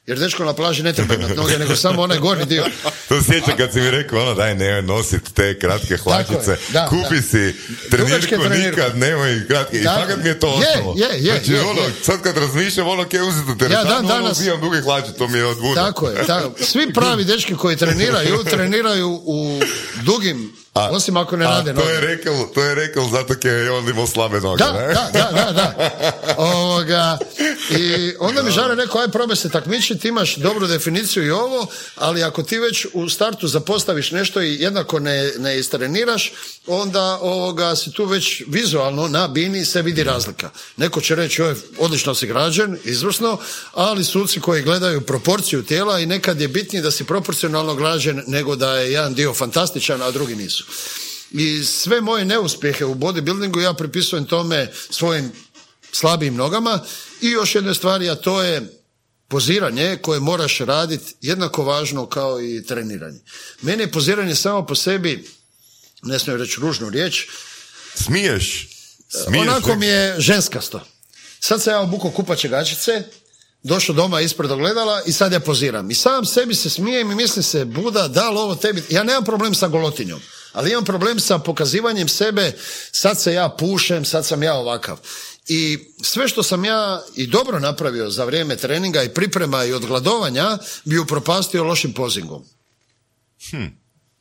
Jer dečko na plaži ne treba imati noge, nego samo onaj gornji dio. To se sjeća kad si mi rekao, ono, daj, nemoj nosit te kratke hlačice, da, kupi da. si trenirku, nikad nemoj kratke. I fakat mi je to ostalo. Je, je, je, znači, je, ono, je. sad kad razmišljam, ono, kje uzeti u Ja teretanu, dan ono, danas- uzimam duge hlače, to mi je od buda. Tako je, tako. Svi pravi dečki koji treniraju, treniraju u dugim, osim ako ne a rade to noge. je rekao, to je rekao zato jer je on imao slabe noge, Da, ne? da, da, da, da. Ovoga, I onda mi Žare rekao, aj probaj se takmičiti, imaš dobru definiciju i ovo, ali ako ti već u startu zapostaviš nešto i jednako ne, ne istreniraš, onda ovoga si tu već vizualno na bini se vidi razlika. Neko će reći, oj, odlično si građen, izvrsno, ali suci koji gledaju proporciju tijela i nekad je bitnije da si proporcionalno građen nego da je jedan dio fantastičan, a drugi nisu. I sve moje neuspjehe u bodybuildingu ja pripisujem tome svojim slabijim nogama i još jedne stvari, a to je poziranje koje moraš raditi jednako važno kao i treniranje. Meni je poziranje samo po sebi, ne smijem reći ružnu riječ, Smiješ? Smiješ onako mi je ženskasto. Sad sam ja obukao kupače gačice, došao doma ispred ogledala i sad ja poziram. I sam sebi se smijem i mislim se, Buda, da li ovo tebi... Ja nemam problem sa golotinjom, ali imam problem sa pokazivanjem sebe, sad se ja pušem, sad sam ja ovakav. I sve što sam ja i dobro napravio za vrijeme treninga i priprema i odgladovanja bi upropastio lošim pozingom.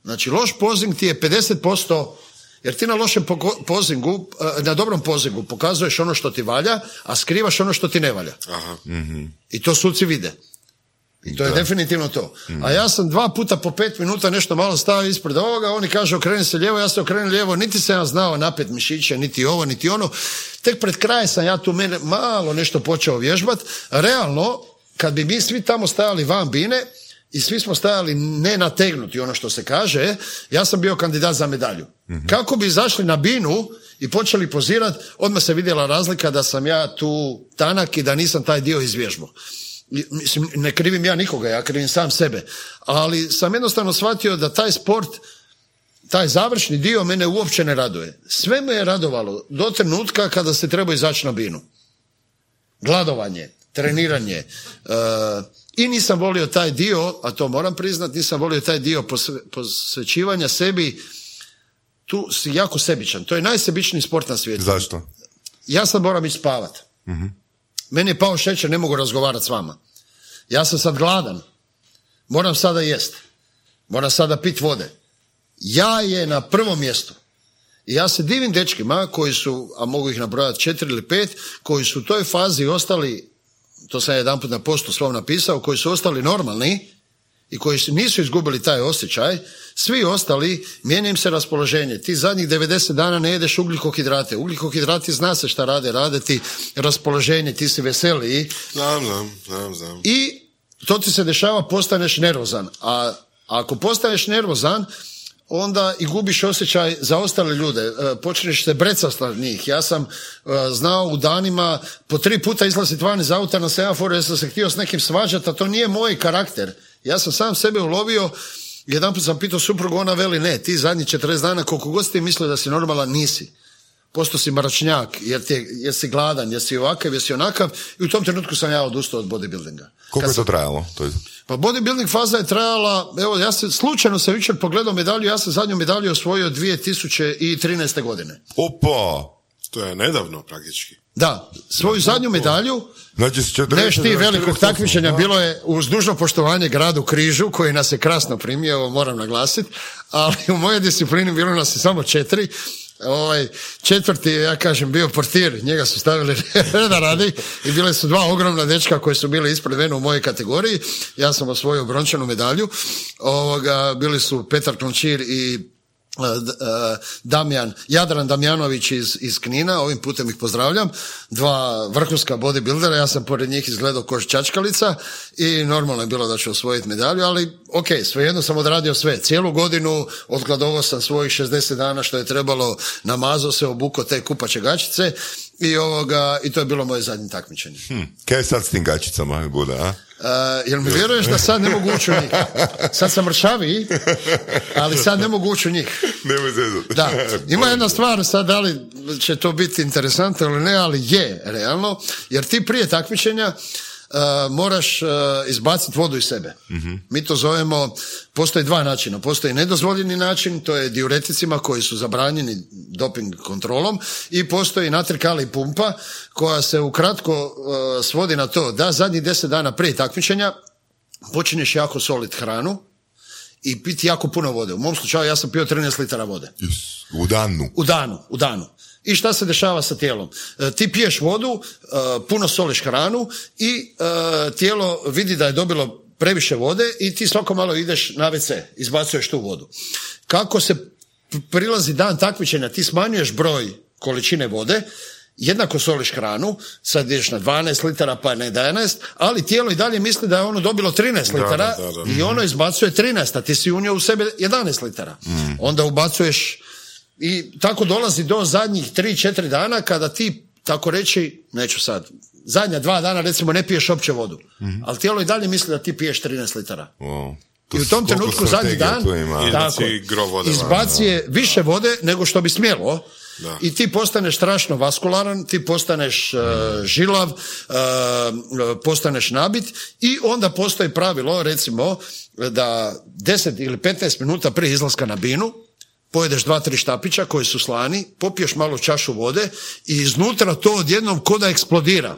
Znači, loš pozing ti je 50%, jer ti na lošem pozingu, eh, na dobrom pozingu pokazuješ ono što ti valja, a skrivaš ono što ti ne valja. Aha. I to suci vide. I to je definitivno to. A ja sam dva puta po pet minuta nešto malo stavio ispred ovoga, oni kažu okreni se lijevo, ja se okrenem lijevo, niti sam ja znao napet mišiće, niti ovo, niti ono. Tek pred kraj sam ja tu mene malo nešto počeo vježbat. Realno, kad bi mi svi tamo stajali van bine, i svi smo stajali nenategnuti ono što se kaže, ja sam bio kandidat za medalju. Kako bi izašli na binu i počeli pozirati, odmah se vidjela razlika da sam ja tu tanak i da nisam taj dio izvježbao. Mislim, ne krivim ja nikoga, ja krivim sam sebe. Ali sam jednostavno shvatio da taj sport, taj završni dio mene uopće ne raduje. Sve me je radovalo do trenutka kada se treba izaći na binu gladovanje, treniranje. e, I nisam volio taj dio, a to moram priznat, nisam volio taj dio posve- posvećivanja sebi. Tu si jako sebičan. To je najsebičniji sport na svijetu. Zašto? Ja sad moram ići spavat. Meni je pao šećer, ne mogu razgovarati s vama. Ja sam sad gladan. Moram sada jest. Moram sada pit vode. Ja je na prvom mjestu. I ja se divim dečkima koji su, a mogu ih nabrojati četiri ili pet, koji su u toj fazi ostali, to sam jedan put na postu svom napisao, koji su ostali normalni i koji su- nisu izgubili taj osjećaj, svi ostali, mijenja im se raspoloženje. Ti zadnjih 90 dana ne jedeš ugljikohidrate. Ugljikohidrati zna se šta rade, rade ti raspoloženje, ti si veseliji Znam, znam, znam, znam. i to ti se dešava, postaneš nervozan. A ako postaneš nervozan, onda i gubiš osjećaj za ostale ljude. E, Počneš se brecast na njih. Ja sam e, znao u danima po tri puta izlaziti van iz auta na semaforu jer sam se htio s nekim svađati, a to nije moj karakter. Ja sam sam sebe ulovio jedan put sam pitao suprugu, ona veli ne, ti zadnjih 40 dana koliko god ti mislio da si normalan, nisi. Posto si mračnjak, jer, ti je, jer si gladan, jer si ovakav, jer si onakav i u tom trenutku sam ja odustao od bodybuildinga. Koliko je to trajalo? To je... Pa bodybuilding faza je trajala, evo ja se slučajno sam jučer pogledao medalju, ja sam zadnju medalju osvojio 2013. godine. Opa! To je nedavno praktički. Da, svoju zadnju medalju, Znači, s 40 neš ti na velikog 48, takmičenja, bilo je uz dužno poštovanje gradu Križu, koji nas je krasno primio, moram naglasiti, ali u mojoj disciplini bilo nas je samo četiri, Ovaj, četvrti je, ja kažem, bio portir, njega su stavili reda radi i bile su dva ogromna dečka koji su bili ispred mene u mojoj kategoriji. Ja sam osvojio brončanu medalju. Ovoga, bili su Petar Klončir i Damjan, Jadran Damjanović iz, iz Knina, ovim putem ih pozdravljam, dva vrhunska bodybuildera, ja sam pored njih izgledao koš čačkalica i normalno je bilo da ću osvojiti medalju, ali ok, svejedno sam odradio sve, cijelu godinu odgladovao sam svojih 60 dana što je trebalo, namazao se, obuko te kupače gačice i, ovoga, i to je bilo moje zadnje takmičenje. Hm, Kaj je sad s tim gačicama, a? Uh, jel mi vjeruješ da sad ne mogu ući u njih? Sad sam mršaviji, ali sad ne mogu ući u njih. Nemoj. Da, ima jedna stvar, sad da li će to biti interesantno ili ne, ali je realno, jer ti prije takmičenja uh, moraš uh, izbaciti vodu iz sebe. Mi to zovemo, postoji dva načina. Postoji nedozvoljeni način, to je diureticima koji su zabranjeni doping kontrolom i postoji natrikali pumpa koja se ukratko uh, svodi na to da zadnjih deset dana prije takmičenja počinješ jako solit hranu i piti jako puno vode. U mom slučaju ja sam pio 13 litara vode. U danu. U danu, u danu. I šta se dešava sa tijelom? E, ti piješ vodu, e, puno soliš hranu i e, tijelo vidi da je dobilo previše vode i ti svako malo ideš na WC, izbacuješ tu vodu. Kako se prilazi dan takmičenja, ti smanjuješ broj količine vode, jednako soliš hranu, sad ideš na 12 litara pa na 11, ali tijelo i dalje misli da je ono dobilo 13 litara da, da, da. i ono izbacuje 13, a ti si unio u sebe 11 litara. Onda ubacuješ i tako dolazi do zadnjih 3-4 dana kada ti, tako reći, neću sad, zadnja dva dana recimo ne piješ opće vodu, ali tijelo i dalje misli da ti piješ 13 litara. Wow. I u tom trenutku zadnji dan tako, Izbaci gro vode van, izbaci je više vode nego što bi smjelo Da. i ti postaneš strašno vaskularan, ti postaneš uh, žilav, uh, postaneš nabit i onda postoji pravilo recimo da 10 ili 15 minuta prije izlaska na binu pojedeš dva, tri štapića koji su slani, popiješ malo čašu vode i iznutra to odjednom ko da eksplodira.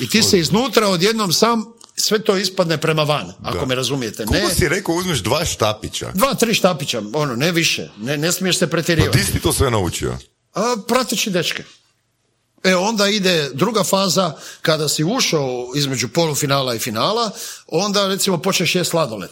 I ti se iznutra odjednom sam sve to ispadne prema van, ako Da. me razumijete. Ne, Koliko si rekao uzmeš dva štapića? dva, tri štapića, ono, ne više. Ne, ne smiješ se Pa pretjerivati. ti si to sve naučio. A, prateći dečke. E onda ide druga faza, kada si ušao između polufinala i finala, onda recimo počneš jest sladoled.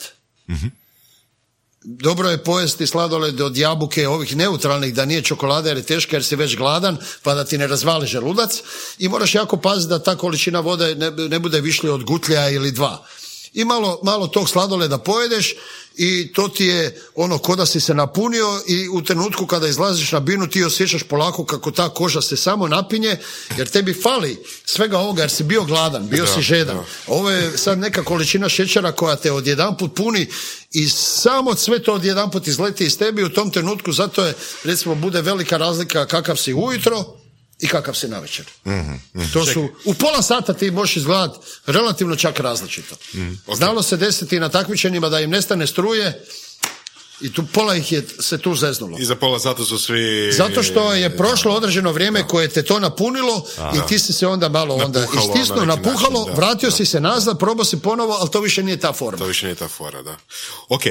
Dobro je pojesti sladoled od jabuke ovih neutralnih, da nije čokolada jer je teška jer si već gladan, pa da ti ne razvali želudac i moraš jako paziti da ta količina vode ne, ne bude višlja od gutlja ili dva. I malo, malo tog sladoleda pojedeš i to ti je ono ko da si se napunio i u trenutku kada izlaziš na binu ti osjećaš polako kako ta koža se samo napinje jer tebi fali svega ovoga jer si bio gladan, bio si žedan. Ovo je sad neka količina šećera koja te odjedanput puni i samo sve to odjedanput izleti iz tebi u tom trenutku zato je recimo bude velika razlika kakav si ujutro i kakav si navečer. To su, u pola sata ti možeš izgledati relativno čak različito. Znalo se desiti na takmičenjima da im nestane struje i tu pola ih je se tu zeznulo. I za pola sata su svi... Zato što je prošlo određeno vrijeme koje te to napunilo i ti si se onda malo onda Napuhalo istisnuo, na napuhalo, način, da. vratio si se nazad, probao si ponovo, ali to više nije ta forma. To više nije ta fora, da. Ok,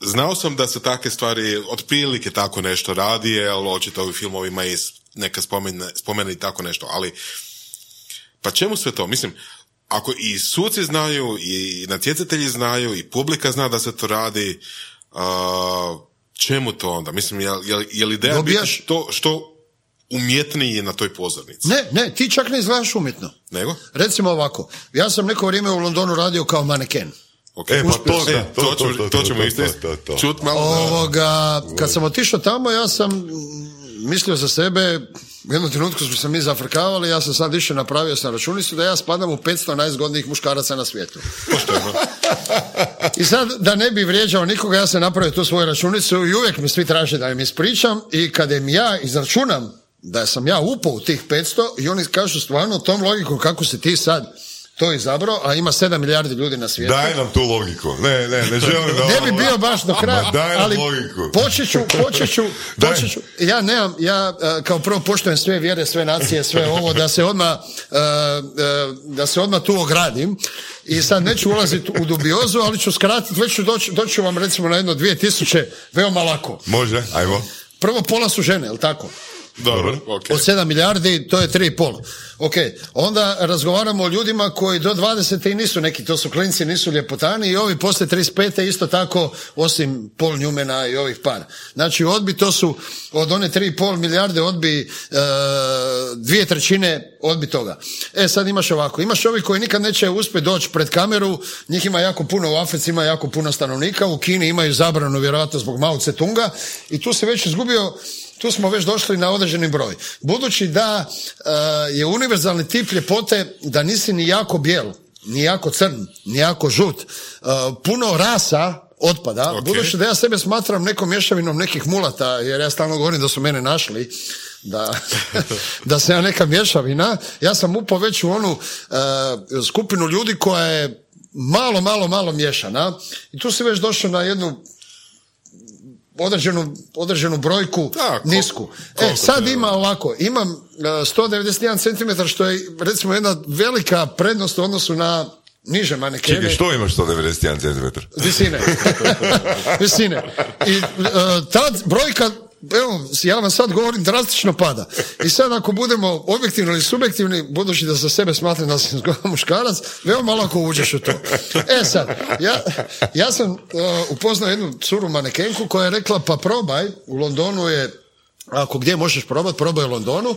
znao sam da se takve stvari otprilike tako nešto radi, jer očito u filmovima i neka spomene, spomene i tako nešto, ali pa čemu sve to? Mislim, ako i suci znaju, i natjecatelji znaju, i publika zna da se to radi, a, čemu to onda? Mislim, je, je, je li ideja biti što, što umjetniji na toj pozornici? Ne, ne, ti čak ne izgledaš umjetno. Nego? Recimo ovako, ja sam neko vrijeme u Londonu radio kao maneken. Ok, E, pa to da, E, to, to, to, ćemo- to, to to, ćemo to, isto to, to. čut malo. da. Ovoga, kad sam otišao tamo, ja sam mislio za sebe, u jednom trenutku smo se mi zafrkavali, ja sam sad išao napravio sam računicu da ja spadam u 500 najzgodnijih muškaraca na svijetu. I sad, da ne bi vrijeđao nikoga, ja sam napravio tu svoju računicu i uvijek mi svi traže da im ispričam i kada im ja izračunam da sam ja upao u tih 500 i oni kažu stvarno tom logikom kako si ti sad to izabrao, a ima 7 milijardi ljudi na svijetu. Daj nam tu logiku. Ne, ne, ne želim da... Ne bi bio baš do kraja, Ma daj nam ali logiku. počet ću, počet ću, Daj. počet ću. Ja nemam, ja e, kao prvo poštujem sve vjere, sve nacije, sve ovo, da se odmah, e, e, da se odmah tu ogradim. I sad neću ulaziti u dubiozu, ali ću skratiti, već ću doći, doći ću vam recimo na jedno dvije tisuće, veoma lako. Može, ajmo. Prvo pola su žene, jel tako? Dobro, ok. Od 7 milijardi, to je 3,5. Ok, onda razgovaramo o ljudima koji do 20. i nisu neki, to su klinci, nisu ljepotani i ovi poslije 35. isto tako, osim Paul Newmana i ovih par. Znači, odbi to su, od one 3,5 milijarde odbi e, dvije trećine odbi toga. E, sad imaš ovako, imaš ovi koji nikad neće uspjeti doći pred kameru, njih ima jako puno u Africi, ima jako puno stanovnika, u Kini imaju zabranu vjerojatno zbog Mao Tse-tunga i tu se već izgubio tu smo već došli na određeni broj. Budući da e, je univerzalni tip ljepote da nisi ni jako bijel, ni jako crn, ni jako žut, e, puno rasa otpada, Ok. budući da ja sebe smatram nekom mješavinom nekih mulata, jer ja stalno govorim da su mene našli, da, da sam ja neka mješavina, ja sam upao već u onu e, skupinu ljudi koja je malo, malo, malo miješana i tu si već došao na jednu određenu, određenu brojku Da, kol- nisku. E, sad ima ovako, imam e, 191 cm što je recimo jedna velika prednost u odnosu na niže manekene. Čekaj, što imaš 191 cm? Visine. Visine. I e, ta brojka evo, ja vam sad govorim, drastično pada. I sad ako budemo objektivni ili subjektivni, budući da za sebe smatram da sam muškarac, veoma lako uđeš u to. E sad, ja, ja sam uh, upoznao jednu curu manekenku koja je rekla, pa probaj, u Londonu je, ako gdje možeš probat, probaj u Londonu.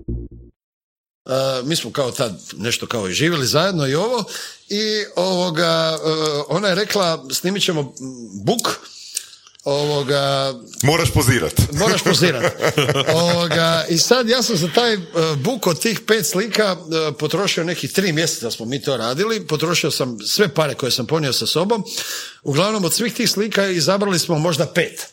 Uh, mi smo kao tad nešto kao i živjeli zajedno i ovo i ovoga, uh, ona je rekla snimit ćemo buk ovoga, Moraš pozirat. moraš pozirat. Ovoga, I sad ja sam za taj uh, buk od tih pet slika uh, potrošio nekih tri mjeseca smo mi to radili, potrošio sam sve pare koje sam ponio sa sobom, uglavnom od svih tih slika izabrali smo možda pet.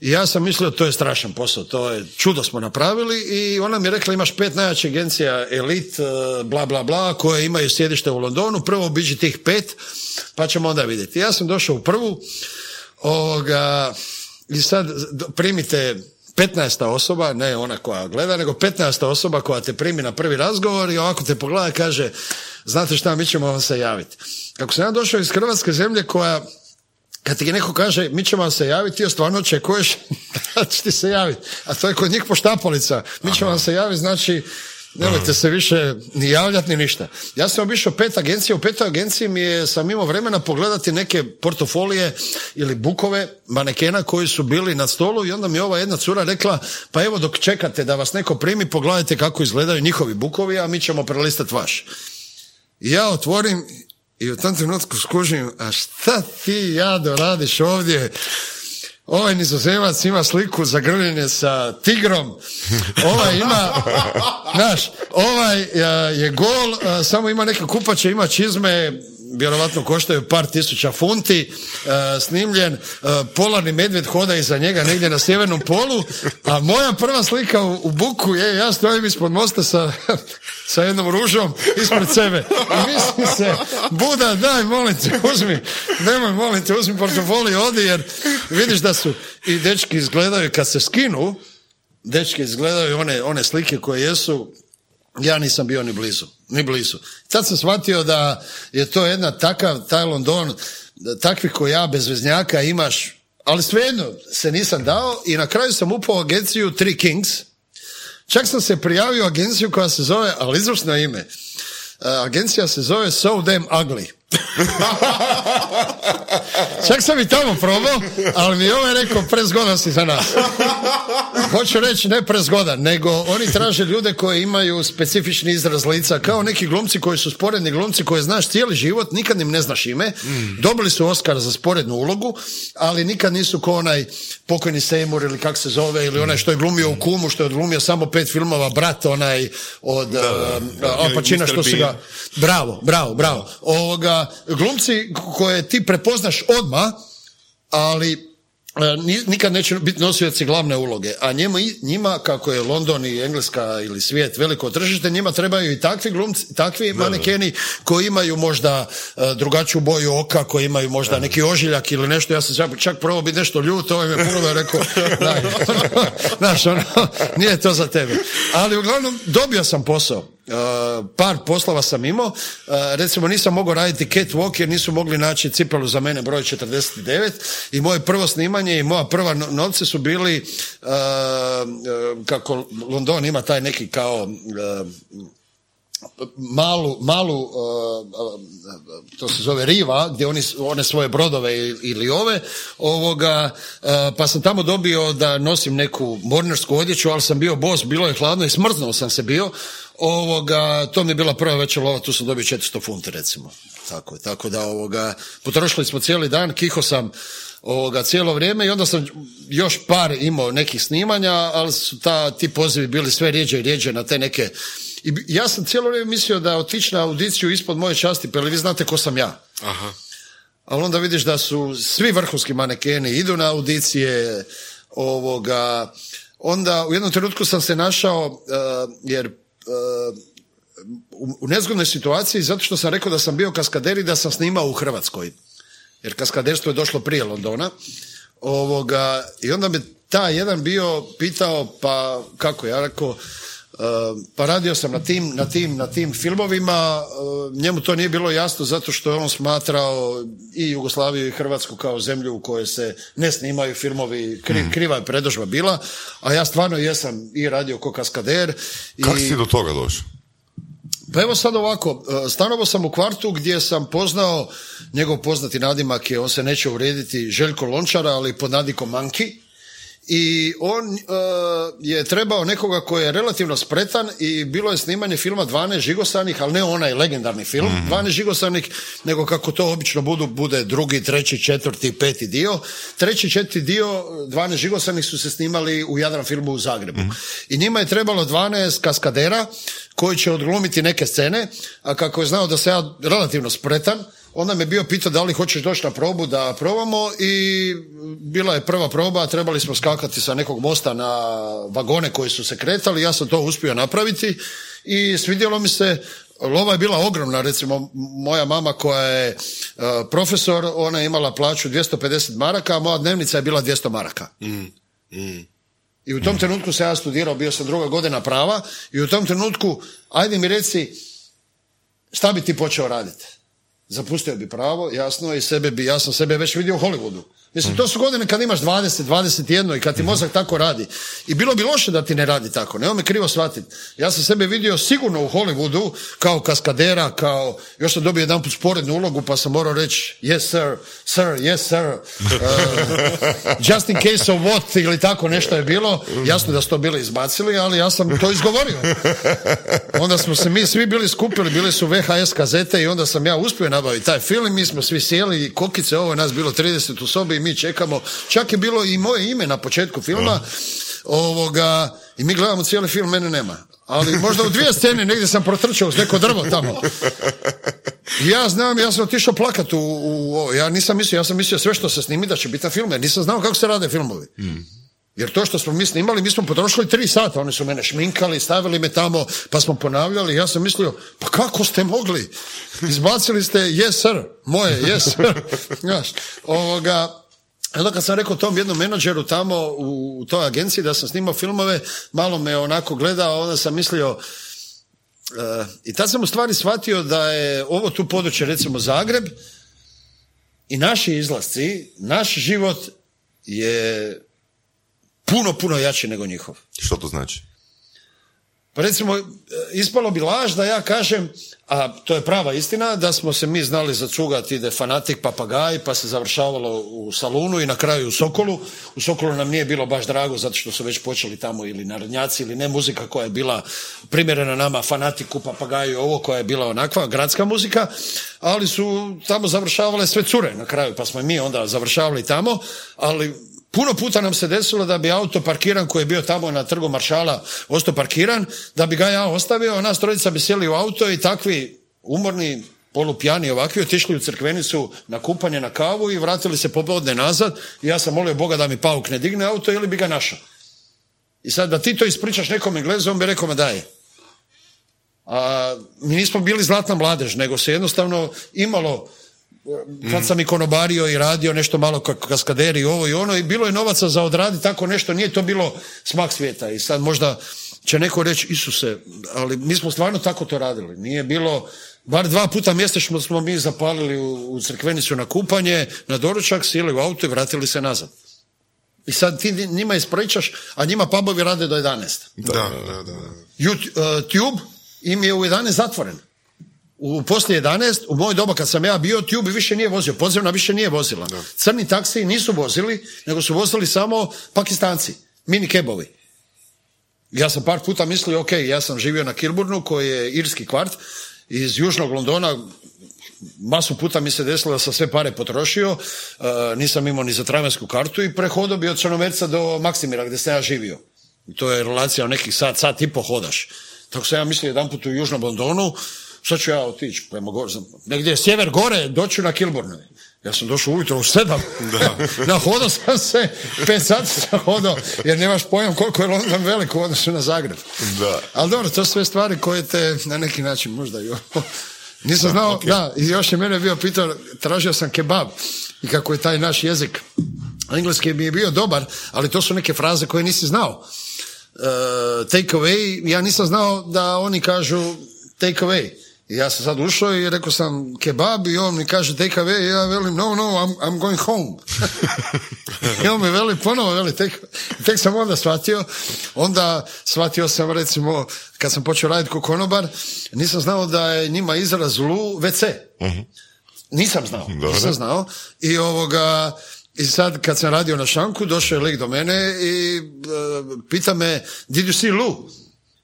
I ja sam mislio to je strašan posao, to je čudo smo napravili i ona mi je rekla imaš pet najjačih agencija Elite, uh, bla bla bla, koje imaju sjedište u Londonu, prvo obiđi tih pet, pa ćemo onda vidjeti. Ja sam došao u prvu, ovoga, i sad primite 15. osoba, ne ona koja gleda, nego 15. osoba koja te primi na prvi razgovor i ovako te pogleda kaže, znate šta, mi ćemo vam se javiti. Kako sam ja došao iz Hrvatske zemlje koja kad ti neko kaže mi ćemo vam se javiti, ti stvarno očekuješ da će ti se javiti. A to je kod njih poštapalica. Mi ćemo vam se javiti, znači nemojte se više ni javljati ni ništa. Ja sam obišao pet agencija, u petoj agenciji mi je, sam imao vremena pogledati neke portofolije ili bukove manekena koji su bili na stolu i onda mi je ova jedna cura rekla, pa evo dok čekate da vas neko primi, pogledajte kako izgledaju njihovi bukovi, a mi ćemo prelistati vaš. I ja otvorim i u tom trenutku skužim, a šta ti jado radiš ovdje? Ovaj nizozemac ima sliku zagrljene sa tigrom, ovaj ima, znaš, ovaj a, je gol, a, samo ima neke kupače, ima čizme, vjerovatno koštaju par tisuća funti, a, snimljen, a, polarni medvjed hoda iza njega negdje na sjevernom polu, a moja prva slika u, buku je, ja stojim ispod mosta sa, sa jednom ružom ispred sebe. I mislim se, Buda, daj, molim te, uzmi, nemoj, molim te, uzmi portfolio, odi, jer vidiš da su i dečki izgledaju kad se skinu, dečki izgledaju one, one slike koje jesu, ja nisam bio ni blizu, ni blizu. Sad sam shvatio da je to jedna takav, taj London, da takvih ko ja, bez veznjaka imaš, ali svejedno se nisam dao i na kraju sam upao u agenciju Three Kings, čak sam se prijavio agenciju koja se zove, ali izvršno ime, Uh, agencija se zove So Damn Ugly. Čak sam i tamo probao, ali mi je ovaj rekao prezgodan si za nas. Hoću reći ne prezgodan, nego oni traže ljude koji imaju specifični izraz lica, kao neki glumci koji su sporedni glumci koje znaš cijeli život, nikad im ne znaš ime, dobili su Oscar za sporednu ulogu, ali nikad nisu ko onaj pokojni Seymour ili kak se zove, ili onaj što je glumio u Kumu, što je glumio samo pet filmova, brat onaj od Al Pacina Mr. što su ga... Bravo, bravo, bravo. Ovoga, glumci koje ti prepoznaš odmah, ali e, ni- nikad neće biti nosioci glavne uloge, a njima, njima kako je London i Engleska ili svijet veliko tržište, njima trebaju i takvi glumci, takvi manekeni koji imaju možda e, drugačiju boju oka, koji imaju možda neki ožiljak ili nešto, ja sam čak, čak probao biti nešto ljut, ovaj me puno rekao, daj, znaš, ono, nije to za tebe. Ali uglavnom dobio sam posao. Uh, par poslova sam imao, uh, recimo nisam mogao raditi catwalk jer nisu mogli naći cipelu za mene broj 49 i moje prvo snimanje i moja prva no- novce su bili uh, kako London ima taj neki kao malu, malu to se zove riva, gdje oni one svoje brodove ili ove, ovoga, pa sam tamo dobio da nosim neku mornarsku odjeću, ali sam bio bos, bilo je hladno i smrznuo sam se bio, ovoga, to mi je bila prva večer lova, tu sam dobio 400 funti recimo. Tako, tako da ovoga, potrošili smo cijeli dan, kiho sam ovoga cijelo vrijeme i onda sam još par imao nekih snimanja, ali su ta, ti pozivi bili sve rijeđe i rijeđe na te neke i ja sam cijelo vrijeme mislio da otići na audiciju ispod moje časti, pa vi znate ko sam ja. Aha. Ali onda vidiš da su svi vrhunski manekeni idu na audicije, ovoga, onda u jednom trenutku sam se našao, uh, jer u, nezgodnoj situaciji zato što sam rekao da sam bio kaskader i da sam snimao u Hrvatskoj. Jer kaskaderstvo je došlo prije Londona. Ovoga, I onda me ta jedan bio pitao, pa kako, ja rekao, pa radio sam na tim, na tim, na tim filmovima, uh, njemu to nije bilo jasno zato što je on smatrao i Jugoslaviju i Hrvatsku kao zemlju u kojoj se ne snimaju filmovi, kri, Mm. kriva je predodžba bila, a ja stvarno jesam i radio ko kaskader. Kako i... si do toga došao? Pa evo sad ovako, e, stanovao sam u kvartu gdje sam poznao njegov poznati nadimak je, on se neće urediti, Željko Lončara, ali pod nadikom Manki. I on e, je trebao nekoga koji je relativno spretan i bilo je snimanje filma 12 žigosanih, ali ne onaj legendarni film, 12 žigosanih, nego kako to obično budu, bude drugi, treći, četvrti, peti dio. Treći, četvrti dio 12 žigosanih su se snimali u Jadran filmu u Zagrebu. I njima je trebalo 12 kaskadera koji će odglumiti neke scene, a kako je znao da sam ja relativno spretan, onda me bio pitao da li hoćeš doći na probu da probamo i bila je prva proba, trebali smo skakati sa nekog mosta na vagone koji su se kretali, ja sam to uspio napraviti i svidjelo mi se, lova je bila ogromna, recimo moja mama koja je e, profesor, ona je imala plaću 250 maraka, a moja dnevnica je bila 200 maraka. I u tom trenutku sam ja studirao, bio sam druga godina prava i u tom trenutku, ajde mi reci, šta bi ti počeo raditi? Zapustio bi pravo, jasno, i sebe bi, ja sam sebe već vidio u Hollywoodu. Mislim, to su godine kad imaš 20, 21 i kad ti mozak tako radi. I bilo bi loše da ti ne radi tako, nemoj me krivo shvatiti. Ja sam sebe vidio sigurno u Hollywoodu kao kaskadera, kao, još sam dobio jedan put sporednu ulogu pa sam morao reći yes sir, sir, yes sir, uh, just in case of what ili tako nešto je bilo. Jasno da su to bili izbacili, ali ja sam to izgovorio. Onda smo se mi svi bili skupili, bili su VHS kazete i onda sam ja uspio nabaviti taj film i mi smo svi sjeli i kokice, ovo je nas bilo 30 u sobi i mi čekamo. Čak je bilo i moje ime na početku filma. Ovoga, I mi gledamo cijeli film, mene nema. Ali možda u dvije scene negdje sam protrčao uz neko drvo tamo. Ja znam, ja sam otišao plakat u, u. Ja nisam mislio, ja sam mislio sve što se snimi da će biti na filmu, jer nisam znao kako se rade filmovi. Jer to što smo mi snimali, mi smo potrošili tri sata, oni su mene šminkali, stavili me tamo, pa smo ponavljali, ja sam mislio, pa kako ste mogli? Izbacili ste, yes sir, moje, yes sir. Znaš, ovoga, Onda kad sam rekao tom jednom menadžeru tamo u, u toj agenciji da sam snimao filmove, malo me onako gledao, onda sam mislio, e, i tad sam u stvari shvatio da je ovo tu područje, recimo Zagreb, i naši izlasci, naš život je puno, puno jači nego njihov. Što to znači? Pa recimo, e, ispalo bi laž da ja kažem, a to je prava istina, da smo se mi znali zacugati ide fanatik papagaj, pa se završavalo u salunu i na kraju u Sokolu. U Sokolu nam nije bilo baš drago zato što su već počeli tamo ili narodnjaci ili ne muzika koja je bila primjerena nama fanatiku, papagaju, ovo koja je bila onakva gradska muzika, ali su tamo završavale sve cure na kraju, pa smo i mi onda završavali tamo, ali Puno puta nam se desilo da bi auto parkiran koji je bio tamo na trgu Maršala ostao parkiran, da bi ga ja ostavio, a nas trojica bi sjeli u auto i takvi umorni, polupjani ovakvi, otišli u crkvenicu na kupanje, na kavu i vratili se popodne nazad i ja sam molio Boga da mi pauk ne digne auto ili bi ga našao. I sad da ti to ispričaš nekom Englezu, on bi rekao me daje. A mi nismo bili zlatna mladež, nego se jednostavno imalo kad sam i konobario i radio nešto malo kaskaderi i ovo i ono i bilo je novaca za odraditi tako nešto, nije to bilo smak svijeta i sad možda će neko reći Isuse, ali mi smo stvarno tako to radili, nije bilo bar dva puta mjesečno smo mi zapalili u, u crkvenicu na kupanje, na doručak, sjeli u auto i vratili se nazad. I sad ti njima ispričaš, a njima pubovi rade do 11. Da, da, da. Yout- uh, Tube im je u 11 zatvoren. U poslije 11, u moj doba kad sam ja bio, Tube više nije vozio, podzemna više nije vozila. Crni taksi nisu vozili, nego su vozili samo pakistanci, mini kebovi. Ja sam par puta mislio, ok, ja sam živio na Kilburnu, koji je irski kvart, iz južnog Londona, masu puta mi se desilo da sam sve pare potrošio, uh, nisam imao ni za tramvajsku kartu i prehodio bi od Crnomerca do Maksimira gdje sam ja živio. I to je relacija o nekih sat, sat i po hodaš. Tako sam ja mislio jedan put u južnom Londonu, sad ću ja otići prema gore, negdje je sjever gore, doću na Kilburn. Ja sam došao ujutro u sedam. Da. Nahodao sam se, pet sati sam hodao, jer nemaš pojam koliko je London velik u odnosu na Zagreb. Da. Ali dobro, to su sve stvari koje te na neki način možda i Nisam znao, da, i još je mene bio pitao, tražio sam kebab i kako je taj naš jezik. Engleski mi je bio dobar, ali to su neke fraze koje nisi znao. E, take away, ja nisam znao da oni kažu take away. I ja sam sad ušao i rekao sam kebab i on mi kaže take away i ja velim no, no, I'm, I'm going home. I on mi veli ponovo, veli take Tek sam onda shvatio, onda shvatio sam recimo kad sam počeo raditi ko konobar, nisam znao da je njima izraz lu WC. Nisam znao, nisam znao. I ovoga, i sad kad sam radio na šanku, došao je lik do mene i e, pita me, did you see Lu?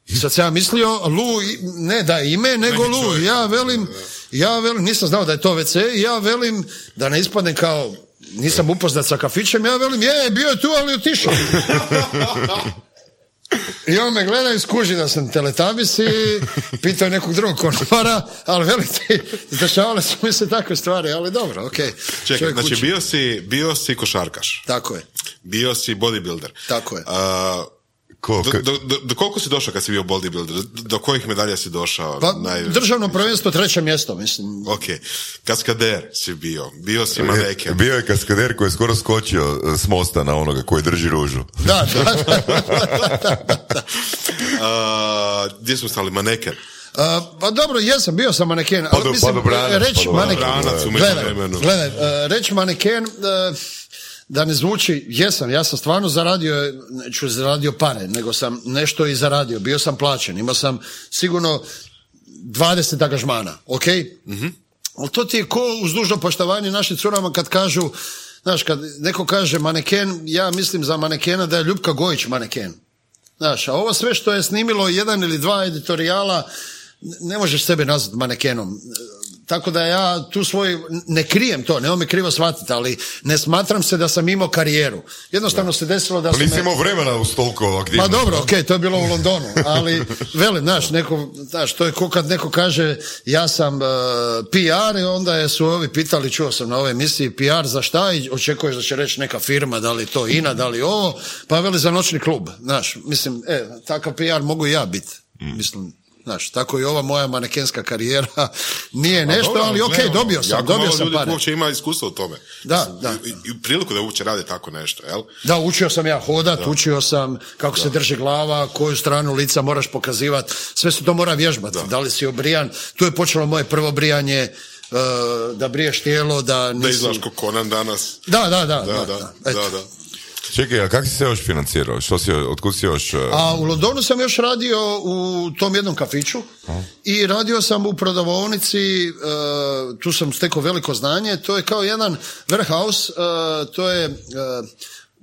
I sad sam ja mislio, Lu, ne da ime, nego Lu. čovjek. Ja velim, ja velim, nisam znao da je to WC, ja velim, da ne ispadne kao, nisam upoznat sa kafićem, ja velim, je, bio je tu, ali otišao. I on me gleda i skuži da sam teletabis i pitao je nekog drugog konobara, ali velite, izdešavale su mi se takve stvari, ali dobro, okej. Čekaj, Čovjek znači uči. bio si, bio si košarkaš, Tako je, bio si bodybuilder. tako je. A, Ko, do, ka- do, do, do koliko si došao kad si bio bodybuilder? Do kojih medalja si došao? Pa, Naj- državno prvenstvo treće mjesto, mislim. Ok, kaskader si bio, bio si maneken. Bio je kaskader koji je skoro skočio e, s mosta na onoga koji drži ružu. Da, da, da. A, gdje smo stali, maneken? A, pa dobro, jesam, bio sam maneken, ali mislim, pa reći maneken, gledaj, gledaj, e, reći maneken, e, da ne zvuči, jesam, ja sam stvarno zaradio, neću zaradio pare, nego sam nešto i zaradio, bio sam plaćen, imao sam sigurno 20 angažmana, ok? Ali to ti je ko uz dužno poštovanje našim curama kad kažu, znaš, kad neko kaže maneken, ja mislim za manekena da je Ljubka Gojić maneken. Znaš, a ovo sve što je snimilo jedan ili dva editorijala, ne možeš sebe nazvati manekenom. Tako da ja tu svoj, ne krijem to, ne me krivo shvatiti, ali ne smatram se da sam imao karijeru. Jednostavno se desilo da Pa sam... nisi imao vremena uz toliko Pa aktivnosti. dobro, ok, to je bilo u Londonu, ali velim, znaš, neko, znaš, to je ko kad neko kaže ja sam uh, PR i onda je su ovi pitali, čuo sam na ovoj emisiji PR za šta i očekuješ da će reći neka firma, da li to INA, da li ovo, pa veli za noćni klub, znaš, mislim, e, takav PR mogu i ja biti, mislim, Znaš, tako i ova moja manekenska karijera nije nešto, Dobro, ali ok, gledamo, dobio sam, jako dobio malo sam ljudi pare. uopće ima iskustva u tome. Da, da. I, i priliku da uopće rade tako nešto, jel? Da, učio sam ja hodat, učio sam kako se drži glava, koju stranu lica moraš pokazivati, sve se to mora vježbati. Da. li si obrijan? Tu je počelo moje prvo brijanje, e, da briješ tijelo, da nisi... Da izgledaš ko Conan danas. Da, da, da. Da, da, da, da. da, da. Čekaj, a kako si se još financirao? Što si, otkud si još... e, A u Londonu sam još radio u tom jednom kafiću i radio sam u prodavaonici, e, tu sam stekao veliko znanje, to je kao jedan warehouse, e, to je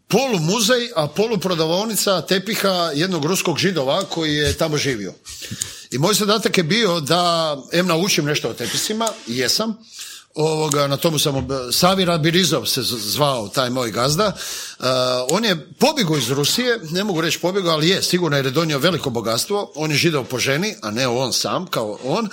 polu muzej, a polu prodavaonica tepiha jednog ruskog židova koji je tamo živio. I moj zadatak je bio da em naučim nešto o tepisima, jesam, ovoga, na tomu sam, ob- Savira Birizov se zvao taj moj gazda. Uh, on je pobjegao iz Rusije, ne mogu reći pobjegao, ali je, sigurno jer je donio veliko bogatstvo. On je židov po ženi, a ne on sam, kao on.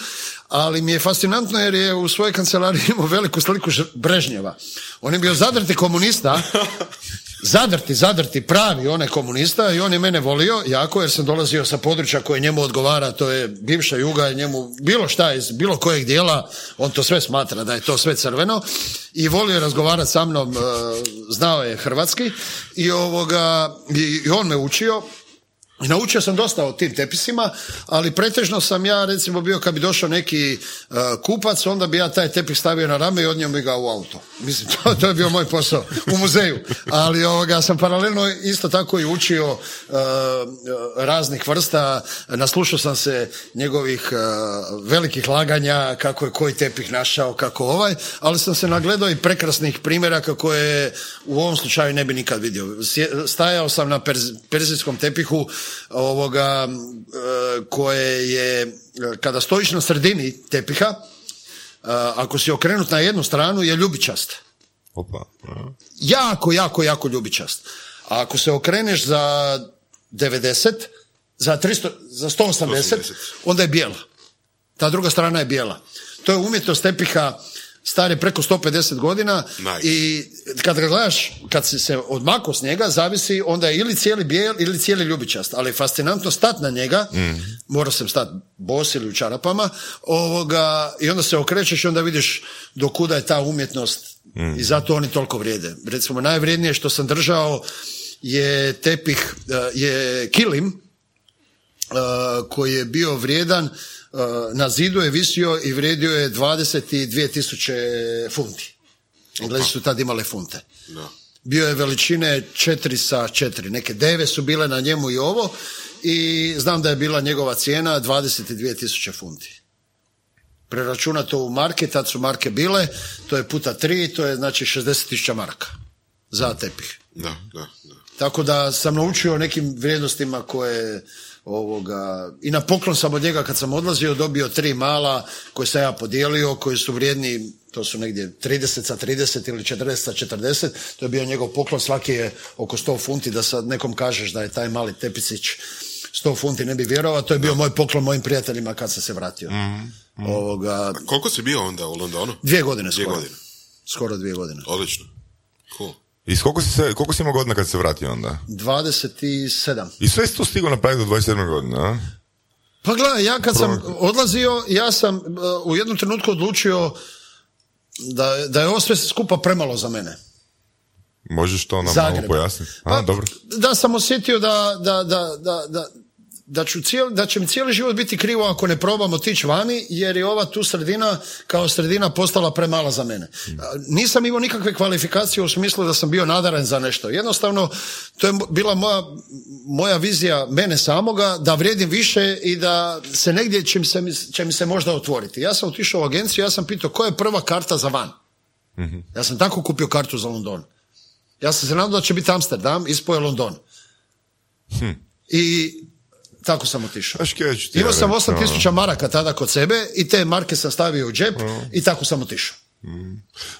Ali mi je fascinantno jer je u svojoj kancelariji imao veliku sliku Brežnjeva. On je bio zadrti komunista, zadrti, zadrti, pravi onaj komunista i on je mene volio jako jer sam dolazio sa područja koje njemu odgovara, to je bivša juga, njemu bilo šta iz bilo kojeg dijela, on to sve smatra da je to sve crveno i volio je razgovarati sa mnom, e, znao je hrvatski i ovoga, i, on me učio naučio sam dosta o tim tepisima, ali pretežno sam ja recimo bio kad bi došao neki e, kupac, onda bi ja taj tepih stavio na rame i odnio bi ga u auto. Mislim, to, to je bio moj posao u muzeju. Ali ovoga, sam paralelno isto tako i učio e, raznih vrsta, naslušao sam se njegovih e, velikih laganja, kako je koji tepih našao, kako ovaj, ali sam se nagledao i prekrasnih primjera kako je u ovom slučaju ne bi nikad vidio. Stajao sam na perz- perzijskom tepihu ovoga e, koje je e, kada stojiš na sredini tepiha e, ako si okrenut na jednu stranu je ljubičast Opa. jako, jako, jako ljubičast a ako se okreneš za 90 za 300, za 180 180. onda je bijela ta druga strana je bijela to je umjetnost tepiha Star je preko 150 godina Nice. i kad ga gledaš, kad si se odmako s njega, zavisi onda je ili cijeli bijel ili cijeli ljubičast. Ali je fascinantno stat na njega, mora sam stat bos ili u čarapama, ovoga, i onda se okrećeš i onda vidiš do kuda je ta umjetnost i zato oni toliko vrijede. Recimo, najvrijednije što sam držao je tepih, eh, je kilim, koji je bio vrijedan, uh, na zidu je visio i vrijedio je 22 tisuće funti. Englezi su tad imale funte. Da. Bio je veličine 4 sa 4, neke deve su bile na njemu i ovo i znam da je bila njegova cijena 22 tisuće funti. Preračunato u marke, tad su marke bile, to je puta 3, to je znači 60 tisuća maraka za tepih. Da, da, da. Tako da sam naučio o nekim vrijednostima koje ovoga, i na poklon sam od njega kad sam odlazio dobio tri mala koje sam ja podijelio, koji su vrijedni, to su negdje 30 sa 30 ili 40 sa 40, to je bio njegov poklon, svaki je oko 100 funti, da sad nekom kažeš da je taj mali tepisić 100 funti, ne bi vjerovao, to je bio moj poklon mojim prijateljima kad sam se vratio. Ovoga, Koliko si bio onda u Londonu? dvije godine Dvije skoro. godine. Skoro dvije godine. Odlično. Cool. I koliko si, se, koliko si imao godina kad se vratio onda? 27. I sve si to stigao napraviti do 27. godine, a? Pa gledaj, ja kad sam odlazio, ja sam uh, u jednom trenutku odlučio da, da je ovo sve skupa premalo za mene. Možeš to nam Zagreb. malo pojasniti? A, Pa, dobro. Da sam osjetio da, da, da, da, da, ću cijel, da će mi cijeli život biti krivo ako ne probam otići vani, jer je ova tu sredina kao sredina postala premala za mene. Nisam imao nikakve kvalifikacije u smislu da sam bio nadaren za nešto. Jednostavno, to je bila moja, moja vizija mene samoga, da vrijedim više i da se negdje će mi se, će mi se možda otvoriti. Ja sam otišao u agenciju, ja sam pitao koja je prva karta za van. Ja sam tako kupio kartu za London. Ja sam se nadao da će biti Amsterdam, ispoje London. I tako sam otišao. Imao sam reći, 8000 maraka tada kod sebe i te marke sam stavio u džep i tako sam otišao.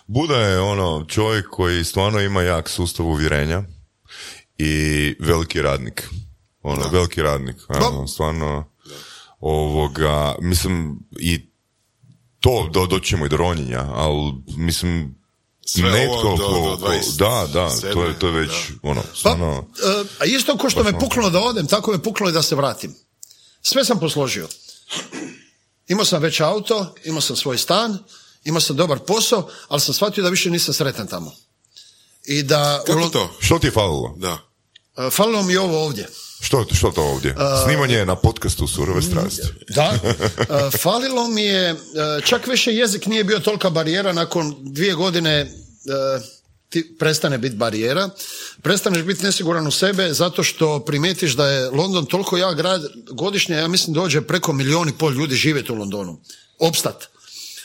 Buda je ono čovjek koji stvarno ima jak sustav uvjerenja i veliki radnik. Ono, veliki radnik. Ono, stvarno, ovoga, mislim, i to do, doćemo i do ronjenja, ali mislim, Sve netko ovo do- ko- do ko- 27, da, da, to je, to je već, ono, Pa, e, a isto ko što me puknulo da odem, tako me puknulo i da se vratim. Sve sam posložio. Imao sam već auto, imao sam svoj stan, imao sam dobar posao, ali sam shvatio da više nisam sretan tamo. I da... Kako to? što ti je falilo? Da. e, Falilo mi je ovo ovdje. Što, što to ovdje? Snimanje na podcastu Surove strasti. Da. Falilo mi je, e, čak više jezik nije bio tolika barijera nakon dvije godine e, ti prestane biti barijera, prestaneš biti nesiguran u sebe zato što primijetiš da je London toliko jak grad, godišnje ja mislim dođe preko milijun i pol ljudi živjeti u Londonu. Opstat.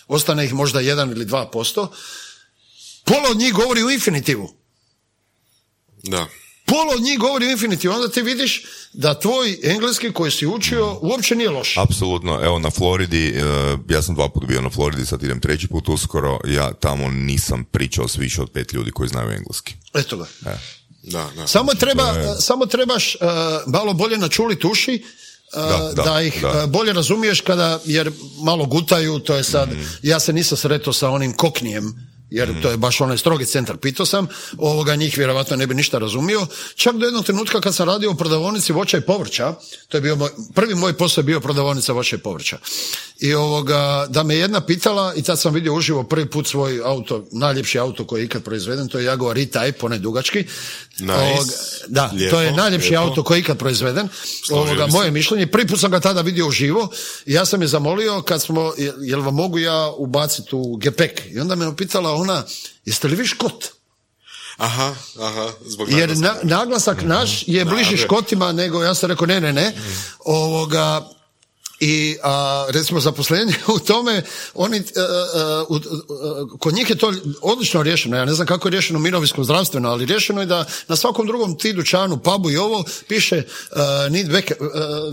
Ostane ih možda jedan ili dva posto. Pola od njih govori u infinitivu. Da. Pola od njih govori infinitivu. Onda ti vidiš da tvoj engleski koji si učio uopće nije loš. Apsolutno, evo na Floridi, e, ja sam dva puta bio na Floridi, sad idem treći put uskoro, ja tamo nisam pričao s više od pet ljudi koji znaju engleski. Eto ga. Da, da. Samo, treba, je- samo trebaš uh, malo bolje načuliti uši, uh, Da, da, da, ih da. bolje razumiješ kada, jer malo gutaju, to je sad, Mhm. ja se nisam sretao sa onim koknijem, jer to je baš onaj strogi centar, pitao sam, ovoga njih vjerojatno ne bi ništa razumio, čak do jednog trenutka kad sam radio u prodavonici voća i povrća, to je bio moj, prvi moj posao je bio prodavaonica voća i povrća, i ovoga, da me jedna pitala, i tad sam vidio uživo prvi put svoj auto, najljepši auto koji je ikad proizveden, to je Jaguar E-Type, onaj dugački, Nice. Ovoga, da, Lijepo, to je najljepši lijepo. auto koji je ikad proizveden. Ovoga, se. moje mišljenje. Prvi put sam ga tada vidio uživo i ja sam je zamolio kad smo, jel vam mogu ja ubaciti u gepek? I onda me pitala ona, jeste li vi škot? Aha, aha, zbog Jer na, naglasak naš je bliži škotima nego, ja sam rekao ne, ne, ne. Ovoga, i a, recimo zaposlenje u tome, oni, e, e, u- e, kod njih je to odlično riješeno, ja ne znam kako je riješeno mirovinsko zdravstveno, ali riješeno je da na svakom drugom ti dućanu, pubu i ovo piše need vac-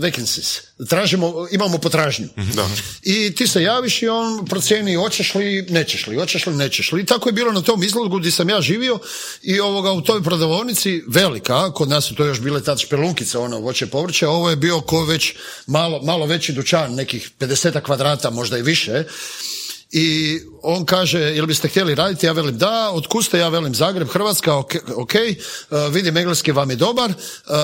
vacancies, tražimo, imamo potražnju. Da. I ti se javiš i on procijeni hoćeš li, nećeš li, hoćeš li, nećeš li. I tako je bilo na tom izlogu gdje sam ja živio i ovoga u toj prodavonici velika, kod nas su to još bile tad špelunkice, ono, voće povrće, a ovo je bio ko već malo, malo veći dućan, nekih 50 kvadrata, možda i više. i on kaže, jel biste htjeli raditi? Ja velim da, otkud ste? Ja velim Zagreb, Hrvatska, ok, okay. Uh, vidim engleski vam je dobar, uh,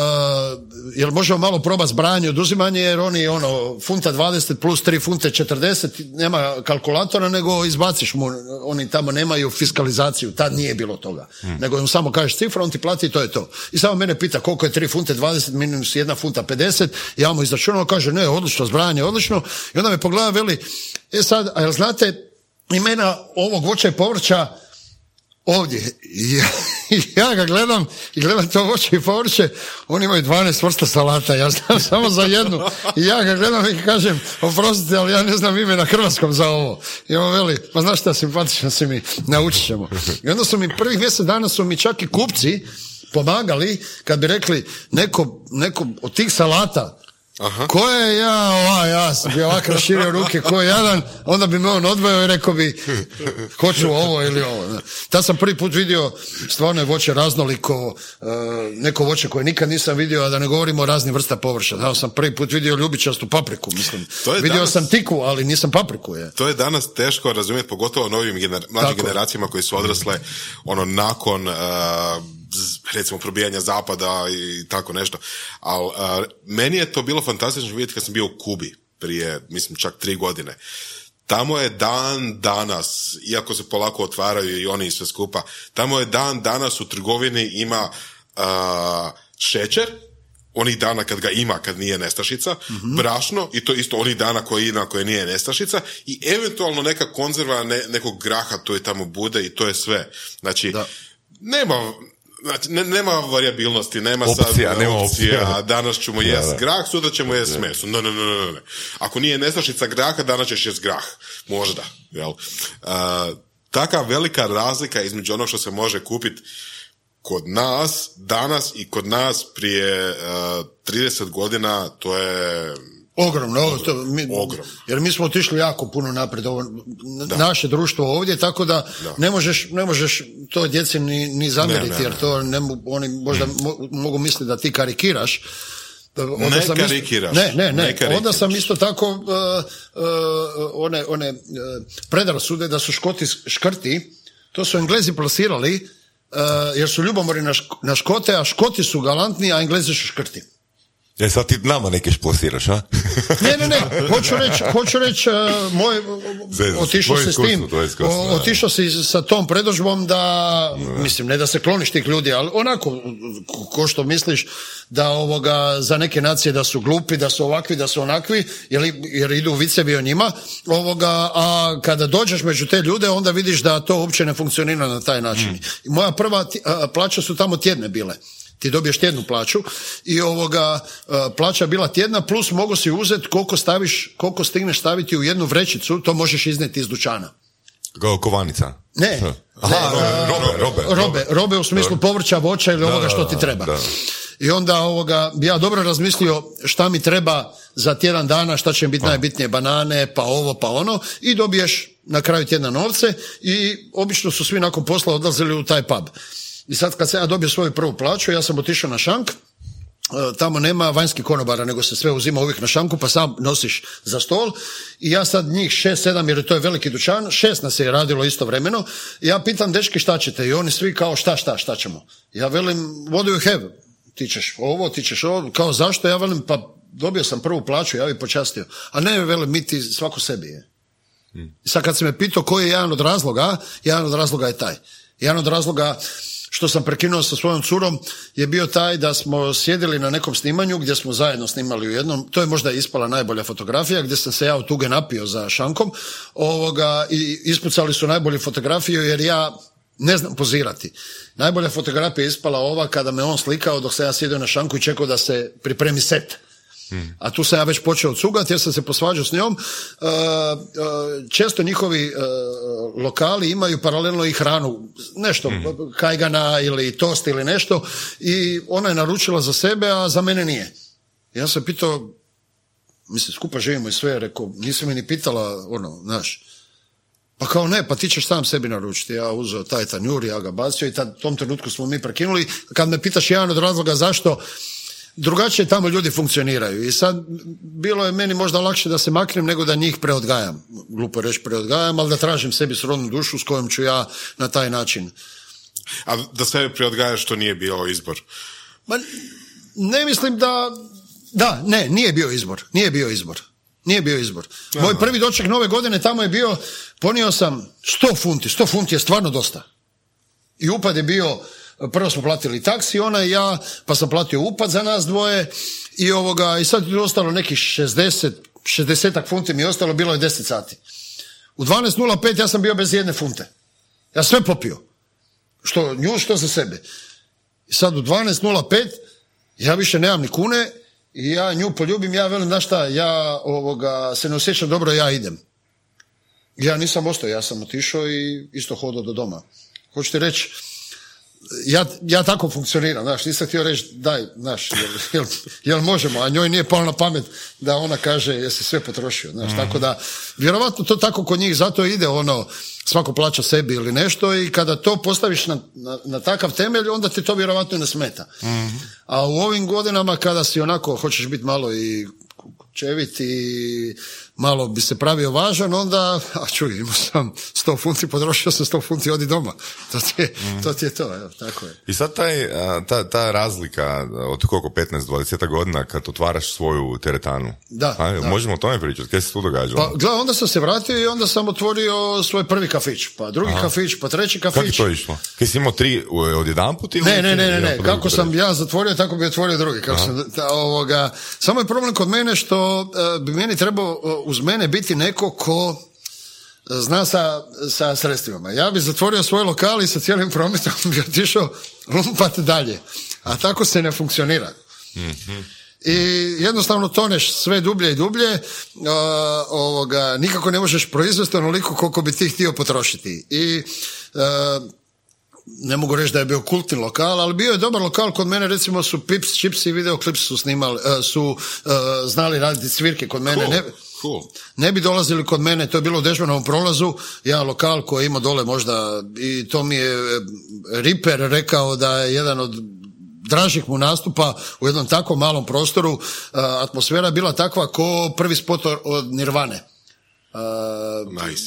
jel možemo malo probati zbrajanje oduzimanje, jer oni ono, funta 20 plus 3 funte 40, nema kalkulatora, nego izbaciš mu, oni tamo nemaju fiskalizaciju, tad nije bilo toga. Nego im samo kažeš cifru, on ti plati i to je to. I samo mene pita koliko je 3 funte 20 minus 1 funta 50, ja mu izračunao, kaže ne, odlično, zbrajanje, odlično, i onda me pogleda, veli, e sad, a jel znate, imena ovog voća i povrća ovdje. Ja, ja ga gledam i gledam to voće i povrće, oni imaju 12 vrsta salata, ja znam samo za jednu. I ja ga gledam i kažem, oprostite, ali ja ne znam ime na hrvatskom za ovo. I on veli, pa znaš šta, simpatično si mi, naučit ćemo. I onda su mi prvih mjesec dana su mi čak i kupci pomagali kad bi rekli neko, neko od tih salata Aha. Ko je ja, ova, ja sam bi ovako raširio ruke, ko je jadan, onda bi me on odveo i rekao bi, hoću ovo ili ovo. da. Tad sam prvi put vidio stvarno je voće raznoliko, e, neko voće koje nikad nisam vidio, a da ne govorimo o raznim vrsta povrća. Da sam prvi put vidio ljubičastu papriku, mislim. To je vidio danas- sam tiku, ali nisam papriku je. To je danas teško razumjeti, pogotovo novim gener- mlađim generacijama koji su odrasle ono nakon uh, recimo probijanja zapada i tako nešto. Ali meni je to bilo fantastično vidjeti kad sam bio u Kubi prije, mislim, čak tri godine. Tamo je dan danas, iako se polako otvaraju i oni sve skupa, tamo je dan danas u trgovini ima uh, šećer, onih dana kad ga ima, kad nije nestašica, brašno i to isto onih dana koji ima, koje nije nestašica i eventualno neka konzerva ne, nekog graha to je tamo bude i to je sve. Znači, Da. nema Znači, ne- nema variabilnosti, nema Opcija, sad nema opcija, opcija. danas ćemo jest grah, sutra ćemo jest meso. Ne, ne, ne, ne, ne. Ako nije nestašica graha, danas ćeš jest grah. Možda. Jel? Uh, taka velika razlika između onog što se može kupiti kod nas, danas i kod nas prije uh, 30 godina, to je Ogromno, to, mi, Ogromno. jer mi smo otišli jako puno napred, ovo, naše društvo ovdje, tako da, ne možeš, ne možeš to djeci ni, ni zamjeriti, Ne, ne, jer ne. to ne, oni možda mo- mogu misliti da ti karikiraš. Onda Ne sam isto- karikiraš. ne, ne, Ne ne, karikiraš. onda sam isto tako uh, uh, one, one uh, predrasude da su škoti škrti, to su englezi plasirali, uh, jer su ljubomori na, šk- na škote, a škoti su galantni, a englezi su škrti. E sad ti nama neke šplasiraš, a? Ne, ne, ne, hoću reći, hoću reći, uh, moj, otišao si s tim, otišao si sa tom predožbom da, mislim, ne da se kloniš tih ljudi, ali onako, ko- što misliš, da ovoga, za neke nacije da su glupi, da su ovakvi, da su onakvi, jer, jer idu vicevi o njima, ovoga, a kada dođeš među te ljude, onda vidiš da to uopće ne funkcionira na taj način. Mm. Moja prva plaća su tamo tjedne bile. Ti dobiješ tjednu plaću i ovoga plaća bila tjedna plus mogu si uzeti koliko staviš, koliko stigneš staviti u jednu vrećicu, to možeš iznijeti iz dućana. Kovanica. Ne. Aha, Ne, robe, robe, robe, robe u smislu povrća, voća ili ovoga što ti treba. da. I onda ovoga, ja dobro razmislio šta mi treba za tjedan dana, šta će mi biti najbitnije, banane, pa ovo, pa ono, i dobiješ na kraju tjedna novce i obično su svi nakon posla odlazili u taj pub. I sad kad sam ja dobio svoju prvu plaću, ja sam otišao na šank, e, tamo nema vanjskih konobara, nego se sve uzima uvijek na šanku, pa sam nosiš za stol. I ja sad njih šest, sedam, jer to je veliki dućan, šest nas je radilo istovremeno. I ja pitam, dečki, šta ćete? I oni svi kao, šta, šta, šta ćemo? Ja velim, what do you have? Ti ćeš ovo, ti ćeš ovo, kao zašto? Ja velim, pa dobio sam prvu plaću, ja bi počastio. A ne, velim, mi ti svako sebi je. I sad kad si me pitao koji je jedan od razloga, jedan od razloga je taj. Jedan od razloga što sam prekinuo sa svojom curom je bio taj da smo sjedili na nekom snimanju gdje smo zajedno snimali u jednom, to je možda ispala najbolja fotografija gdje sam se ja od tuge napio za šankom ovoga, i ispucali su najbolju fotografiju jer ja ne znam pozirati. Najbolja fotografija je ispala ova kada me on slikao dok sam ja sjedio na šanku i čekao da se pripremi set. A tu sam ja već počeo cugati jer sam se posvađao s njom. E, e, često njihovi e, lokali imaju paralelno i hranu, nešto, kajgana ili tost ili nešto i ona je naručila za sebe, a za mene nije. Ja sam pitao, mislim, skupa živimo i sve, rekao, nisi me ni pitala, ono, znaš, pa kao ne, pa ti ćeš sam sebi naručiti. Ja uzeo taj tanjur, ja ga bacio i tad, u tom trenutku smo mi prekinuli. Kad me pitaš jedan od razloga zašto, drugačije tamo ljudi funkcioniraju i sad bilo je meni možda lakše da se maknem nego da njih preodgajam. Glupo reći preodgajam, ali da tražim sebi srodnu dušu s kojom ću ja na taj način. A da sebe preodgajaš to nije bio izbor. Ma, ne mislim da... Da, ne, nije bio izbor. Nije bio izbor. Nije bio izbor. Moj prvi doček nove godine tamo je bio, ponio sam 100 funti. 100 funti je stvarno dosta. I upad je bio, prvo smo platili taksi, ona i ja, pa sam platio upad za nas dvoje i ovoga, i sad je ostalo nekih 60, 60 funti mi je ostalo, bilo je 10 sati. U 12.05 ja sam bio bez jedne funte. Ja sve popio. Što nju, što za sebe. I sad u 12.05 ja više nemam ni kune i ja nju poljubim, ja velim, znaš šta, ja ovoga, se ne osjećam dobro, ja idem. Ja nisam ostao, ja sam otišao i isto hodao do doma. Hoćete reći, ja, ja tako funkcioniram, znaš, nisam htio reći daj, znaš, jel, jel, jel možemo, a njoj nije palo na pamet da ona kaže jesi sve potrošio, znaš, tako da, vjerovatno to tako kod njih, zato ide ono, svako plaća sebi ili nešto i kada to postaviš na, na, na takav temelj, onda ti to vjerovatno ne smeta. A u ovim godinama kada si onako, hoćeš biti malo i čevit i malo bi se pravio važan, onda, a čuj, imao sam 100 funti, potrošio sam 100 funti, odi doma. To ti je to, ti je to evo, tako je. I sad taj, ta, ta razlika od koliko 15-20 godina kad otvaraš svoju teretanu. Da, A, da. Možemo o tome pričati, kaj se tu događalo? Pa, gle, onda sam se vratio i onda sam otvorio svoj prvi kafić, pa drugi kafić, pa treći Kako je kafić. to išlo? Kaj si imao tri od jedan put ili? Ne, ne, ne, ne, ne. Kako sam ja zatvorio, tako bi otvorio drugi. Kako sam, ta, ovoga, samo je problem kod mene što e, bi meni trebao uz mene biti neko ko e, zna sa, sa sredstvima. Ja bi zatvorio svoj lokal i sa cijelim prometom bi otišao lumpat dalje. A tako se ne funkcionira. I jednostavno toneš sve dublje i dublje, a, ovoga, nikako ne možeš proizvesti onoliko koliko bi ti htio potrošiti. I e, ne mogu reći da je bio kultni lokal, ali bio je dobar lokal kod mene, recimo su Pips, Chips i Videoclips su snimali, e, su znali raditi svirke kod mene. Cool, Ne, cool. ne bi dolazili kod mene, to je bilo u Dežmanovom prolazu, jedan lokal koji ima dole možda, i to mi je e, Riper rekao da je jedan od dražih mu nastupa u jednom tako malom prostoru, a, atmosfera bila takva ko prvi spot od Nirvane. A, Nice.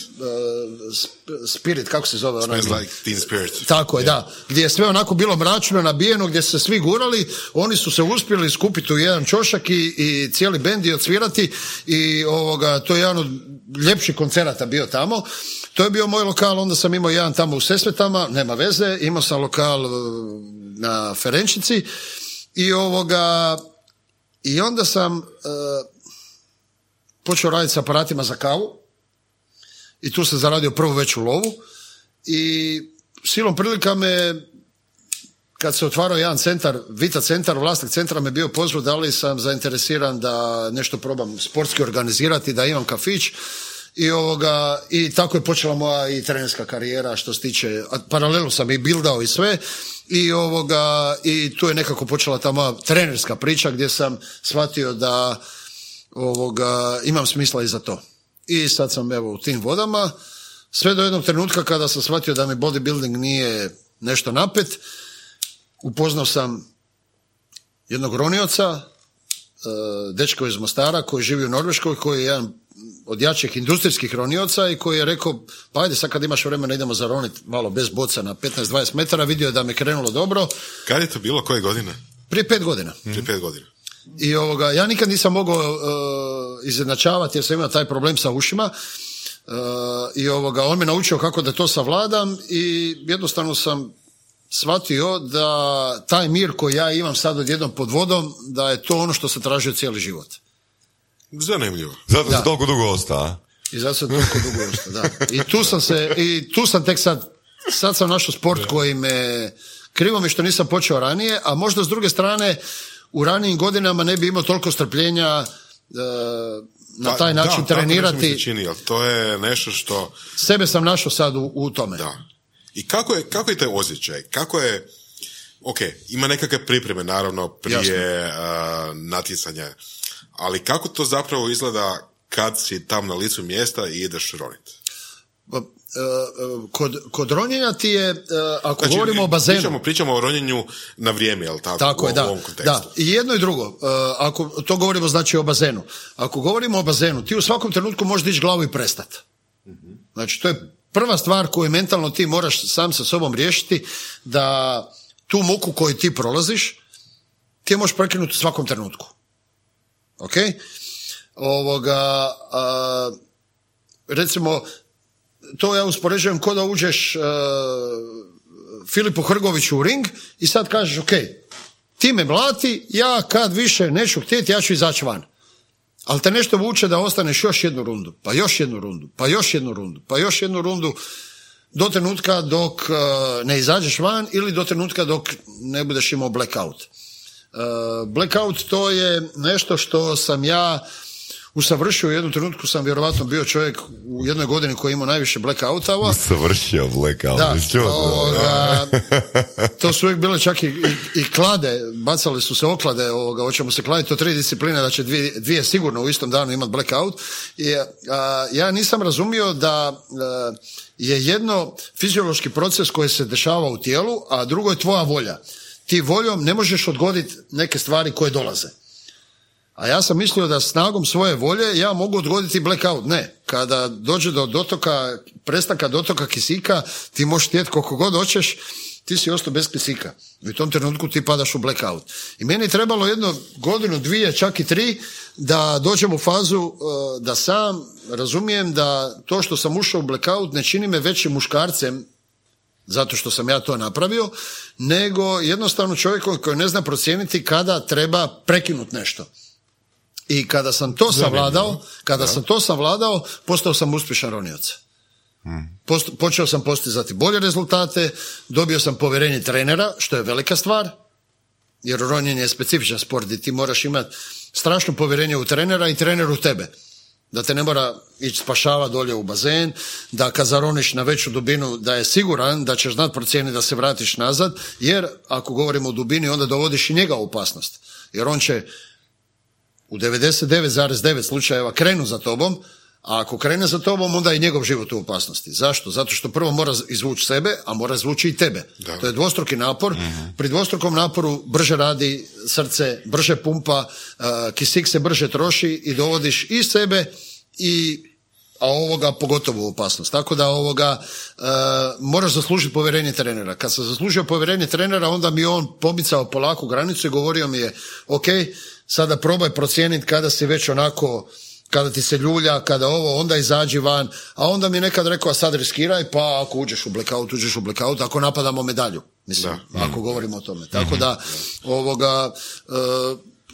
sp- Spirit, kako se zove? onaj? Smells like teen spirit. Tako je, da. Gdje je sve onako bilo mračno, nabijeno, gdje su se svi gurali, oni su se uspjeli skupiti u jedan čošak i, i cijeli bend i odsvirati i ovoga, to je jedan od ljepših koncerata bio tamo. To je bio moj lokal, onda sam imao jedan tamo u Sesvetama, nema veze, imao sam lokal e, na Ferenčici i ovoga, i onda sam e, počeo raditi s aparatima za kavu i tu sam zaradio prvu veću lovu i silom prilika me kad se otvarao jedan centar, Vita centar, vlasnik centra me bio pozvao da li sam zainteresiran da nešto probam sportski organizirati, da imam kafić. I ovoga, i tako je počela moja i trenerska karijera što se tiče, a paralelno sam i bildao i sve. I ovoga, i tu je nekako počela ta moja trenerska priča gdje sam shvatio da ovoga, imam smisla i za to. I sad sam evo u tim vodama, sve do jednog trenutka kada sam shvatio da mi bodybuilding nije nešto napet, upoznao sam jednog ronioca, e, dečko iz Mostara koji živi u Norveškoj, koji je jedan od jačih industrijskih ronioca i koji je rekao, pa ajde sad kad imaš vremena idemo zaronit malo bez boca na 15-20 metara, vidio je da me krenulo dobro, Kad je to bilo? Koje godine? prije pet godina. Prije pet godina. I ovoga, ja nikad nisam mogao uh, izjednačavati jer sam imao taj problem sa ušima. Uh, I ovoga, on me naučio kako da to savladam i jednostavno sam shvatio da taj mir koji ja imam sad odjednom pod vodom, da je to ono što se tražio cijeli život. Zanimljivo. Zato Da. si toliko dugo ostao? I zato sam toliko dugo ostao, da. I tu sam se, i tu sam tek sad, sad sam našao sport koji me, krivo mi što nisam počeo ranije, a možda s druge strane, u ranijim godinama ne bi imao toliko strpljenja e, na Pa, taj da, način tako nešto mi se trenirati. čini, to je nešto što... Sebe sam našao sad u, u tome. Da. I kako je, kako je taj osjećaj? Kako je... Ok, ima nekakve pripreme, naravno, prije a, natjecanja. Ali kako to zapravo izgleda kad si tam na licu mjesta i ideš ronit? E, kod, kod ronjenja ti je, e, ako Znači, govorimo o bazenu... Pričamo, pričamo o ronjenju na vrijeme, jel tako? Tako u, je, da. u ovom kontekstu. da. I jedno i drugo. E, ako to govorimo znači o bazenu. Ako govorimo o bazenu, ti u svakom trenutku možeš dići glavu i prestat. Znači, to je prva stvar koju mentalno ti moraš sam sa sobom riješiti, da tu muku koju ti prolaziš, ti je možeš prekinuti u svakom trenutku. Ok? Ovoga, a, recimo, to ja uspoređujem ko da uđeš e, Filipu Hrgoviću u ring i sad kažeš, ok, ti me mlati, ja kad više neću htjeti, ja ću izaći van. Ali te nešto vuče da ostaneš još jednu rundu, pa još jednu rundu, pa još jednu rundu, pa još jednu rundu, do trenutka dok e, ne izađeš van ili do trenutka dok ne budeš imao blackout. E, blackout to je nešto što sam ja usavršio u jednom trenutku sam vjerovatno bio čovjek u jednoj godini koji je imao najviše blackoutova. Savršio blackout. Da, ovoga, to su uvijek bile čak i, i, i klade, bacali su se oklade, ovoga, hoćemo se kladiti, to tri discipline, da će dvije, dvije sigurno u istom danu imati blackout. I, a, ja nisam razumio da a, je jedno fiziološki proces koji se dešava u tijelu, a drugo je tvoja volja. Ti voljom ne možeš odgoditi neke stvari koje dolaze. A ja sam mislio da snagom svoje volje ja mogu odgoditi blackout. Ne. Kada dođe do dotoka, prestanka dotoka kisika, ti možeš htjeti koliko god hoćeš, ti si ostao bez kisika. U tom trenutku ti padaš u blackout. I meni je trebalo jedno godinu, dvije, čak i tri, da dođem u fazu uh, da sam razumijem da to što sam ušao u blackout ne čini me većim muškarcem zato što sam ja to napravio, nego jednostavno čovjekom koji ne zna procijeniti kada treba prekinuti nešto. I kada sam to savladao, kada sam to savladao, postao sam uspješan ronioc. Post, počeo sam postizati bolje rezultate, dobio sam povjerenje trenera, što je velika stvar, jer ronjenje je specifičan sport i ti moraš imati strašno povjerenje u trenera i trener u tebe. Da te ne mora ići spašava dolje u bazen, da kad zaroniš na veću dubinu da je siguran da ćeš znat procijeniti da se vratiš nazad, jer ako govorimo o dubini onda dovodiš i njega u opasnost. Jer on će u 99,9 slučajeva krenu za tobom, a ako krene za tobom, onda je njegov život u opasnosti. Zašto? Zato što prvo mora izvući sebe, a mora izvući i tebe. Da. To je dvostruki napor. Pri dvostrukom naporu brže radi srce, brže pumpa, uh, kisik se brže troši i dovodiš i sebe i a ovoga pogotovo opasnost. Tako da ovoga uh, moraš zaslužiti povjerenje trenera. Kad sam zaslužio povjerenje trenera, onda mi je on pomicao polako granicu i govorio mi je, ok, sada probaj procijeniti kada si već onako kada ti se ljulja, kada ovo, onda izađi van, a onda mi je nekad rekao, a sad riskiraj, pa ako uđeš u blackout, uđeš u blackout, ako napadamo medalju, mislim, ako govorimo o tome. Tako da, ovoga, e,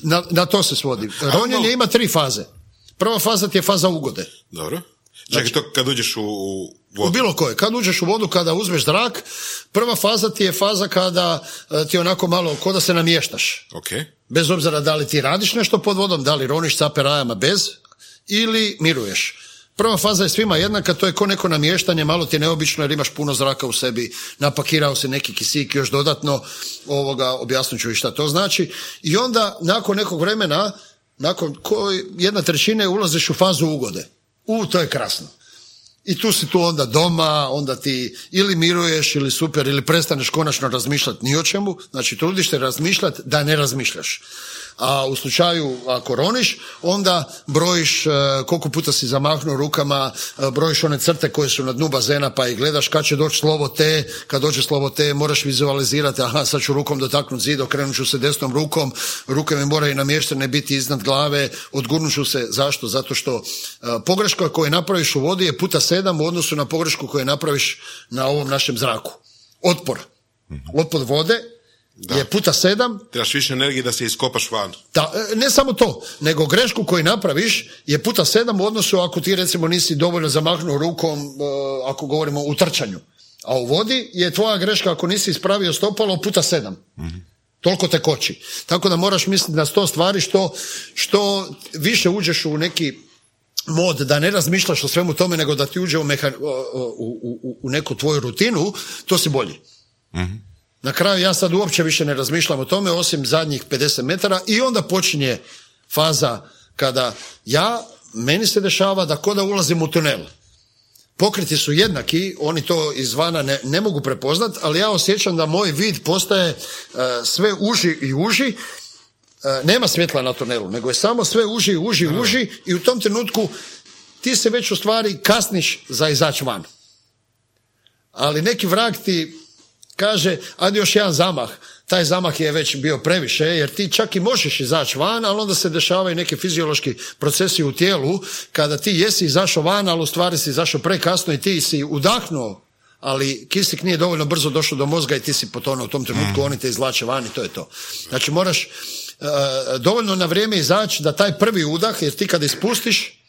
na, na to se svodi. Ronjenje ima tri faze. Prva faza ti je faza ugode. Dobro. Čekaj, to kad uđeš u, u U vodu. bilo koje. Kad uđeš u vodu, kada uzmeš zrak, prva faza ti je faza kada e, ti onako malo, ko da se namještaš. Ok. Bez obzira da li ti radiš nešto pod vodom, da li roniš cape rajama bez, ili miruješ. Prva faza je svima jednaka, to je ko neko namještanje, malo ti je neobično jer imaš puno zraka u sebi, napakirao se neki kisik još dodatno, ovoga, objasnit ću i šta to znači. I onda, nakon nekog vremena, nakon koji jedna trećine ulaziš u fazu ugode. U, to je krasno. I tu si tu onda doma, onda ti ili miruješ ili super, ili prestaneš konačno razmišljati ni o čemu, znači trudiš se razmišljati da ne razmišljaš. A u slučaju ako roniš, onda brojiš e, koliko puta si zamahnuo rukama, e, brojiš one crte koje su na dnu bazena pa i gledaš kad će doći slovo T, kad dođe slovo T moraš vizualizirati, aha sad ću rukom dotaknuti zid, okrenut ću se desnom rukom, ruke mi moraju namještene biti iznad glave, odgurnut ću se, zašto? Zato što e, pogreška koju napraviš u vodi je puta sedam u odnosu na pogrešku koju napraviš na ovom našem zraku. Otpor. Otpor vode je puta sedam, Trebaš više energije da se iskopaš van. da, e, ne samo to, nego grešku koju napraviš je puta sedam u odnosu ako ti recimo nisi dovoljno zamahnuo rukom, e, ako govorimo u trčanju. A u vodi je tvoja greška ako nisi ispravio stopalo puta sedam. Toliko te koči. Tako da moraš misliti na sto stvari što, što više uđeš u neki mod da ne razmišljaš o svemu tome nego da ti uđe u, meha- u, u, u- u neku tvoju rutinu, to si bolji. Na kraju ja sad uopće više ne razmišljam o tome osim zadnjih 50 metara i onda počinje faza kada ja, meni se dešava da ko da ulazim u tunel. pokreti su jednaki, oni to izvana ne, ne mogu prepoznat, ali ja osjećam da moj vid postaje e, sve uži i uži, e, nema svjetla na tunelu, nego je samo sve uži i uži i uži i u tom trenutku ti se već u stvari kasniš za izaći van. Ali neki vrag ti kaže, ajde još jedan zamah. Taj zamah je već bio previše, jer ti čak i možeš izaći van, ali onda se dešavaju neki fiziološki procesi u tijelu, kada ti jesi izašao van, ali u stvari si izašao prekasno i ti si udahnuo, ali kisik nije dovoljno brzo došao do mozga i ti si potonuo u tom trenutku, oni te izvlače van i to je to. Znači moraš e, dovoljno na vrijeme izaći da taj prvi udah, jer ti kada ispustiš,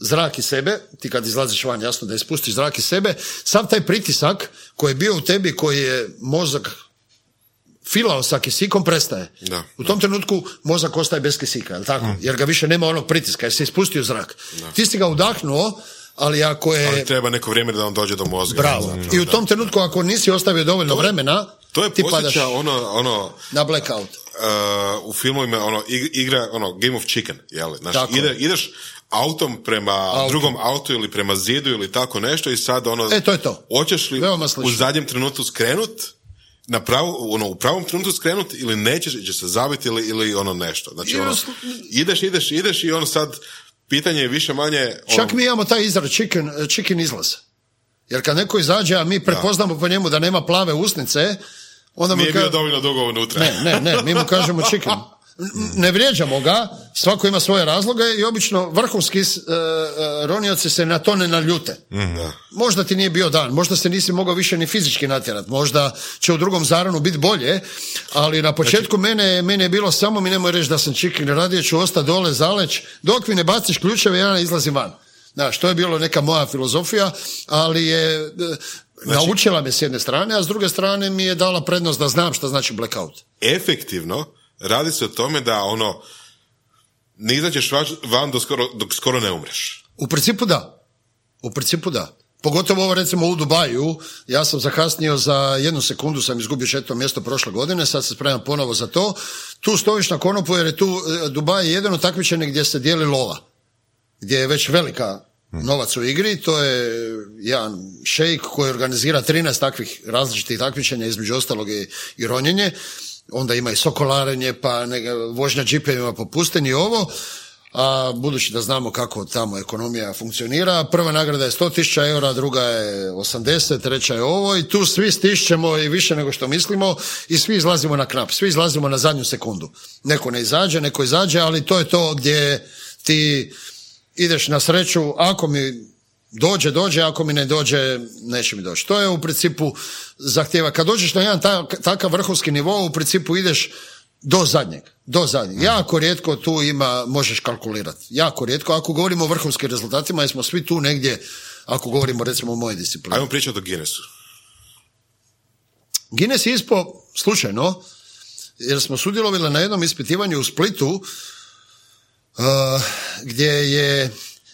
zrak iz sebe, ti kad izlaziš van jasno da ispustiš zrak iz sebe, sav taj pritisak koji je bio u tebi, koji je mozak filao sa kisikom, prestaje. Da. U tom trenutku mozak ostaje bez kisika, jel tako? Jer ga više nema onog pritiska, jer se ispustio zrak. Ti si ga udahnuo, ali ako je... Ali treba neko vrijeme da on dođe do mozga. Bravo. Zato, I u da. tom trenutku ako nisi ostavio dovoljno vremena, To je ti padaš ono, ono na blackout. uh, u filmovima ono, ig- igra ono, Game of Chicken, jel? Znači, Tako ide, ideš autom prema Autom. drugom autu ili prema zidu ili tako nešto i sad ono... E, to je to. Hoćeš li u zadnjem trenutku skrenut na pravu, ono, u pravom trenutku skrenut ili nećeš, će se zabiti ili, ili ono nešto. Znači, ono, ideš, ideš, ideš i ono sad pitanje je više manje... Ono, Čak mi imamo taj izraz chicken, chicken izlaz. Jer kad neko izađe, a mi prepoznamo po njemu da nema plave usnice, onda mu nije ka- bio dovoljno dugo unutra. Ne, ne, ne, mi mu kažemo chicken. Ne vrijeđamo ga, svako ima svoje razloge i obično vrhunski e, e, ronioci se na to ne naljute. Da. Možda ti nije bio dan, možda se nisi mogao više ni fizički natjerat, možda će u drugom zaranu biti bolje, ali na početku mene, mene je bilo samo mi nemoj reći da sam chicken, radije ću ostati dole zaleć, dok mi ne baciš ključeve ja ne izlazim van. Znaš, to je bilo neka moja filozofija, ali je e, naučila me s jedne strane, a s druge strane mi je dala prednost da znam šta znači blackout. efektivno radi se o tome da ono ne izađeš van dok skoro, dok skoro ne umreš. U principu da. U principu da. Pogotovo ovo recimo u Dubaju, ja sam zakasnio za jednu sekundu, sam izgubio šeto mjesto prošle godine, sad se spremam ponovo za to. Tu stojiš na konopu jer je tu e, Dubaj je jedino takmičenje gdje se dijeli lova. Gdje je već velika novac u igri, to je jedan šejk koji organizira 13 takvih različitih takmičenja, između ostalog i, i ronjenje. Onda ima i sokolarenje, pa neka, vožnja džipevima po pustinji ovo. A budući da znamo kako tamo ekonomija funkcionira, prva nagrada je 100.000 eura, druga je 80, treća je ovo i tu svi stišćemo i više nego što mislimo i svi izlazimo na knap, svi izlazimo na zadnju sekundu. Neko ne izađe, neko izađe, ali to je to gdje ti ideš na sreću, ako mi dođe, dođe, ako mi ne dođe, neće mi doći. To je u principu zahtjeva. Kad dođeš na jedan ta- takav vrhunski nivo, u principu ideš do zadnjeg, do zadnjeg. Jako rijetko tu ima, možeš kalkulirati. Jako rijetko, ako govorimo o vrhunskim rezultatima, jer smo svi tu negdje, ako govorimo recimo o mojoj disciplini. Ajmo pričati o Guinnessu. Guinness je ispo slučajno, jer smo sudjelovali na jednom ispitivanju u Splitu, uh, gdje je,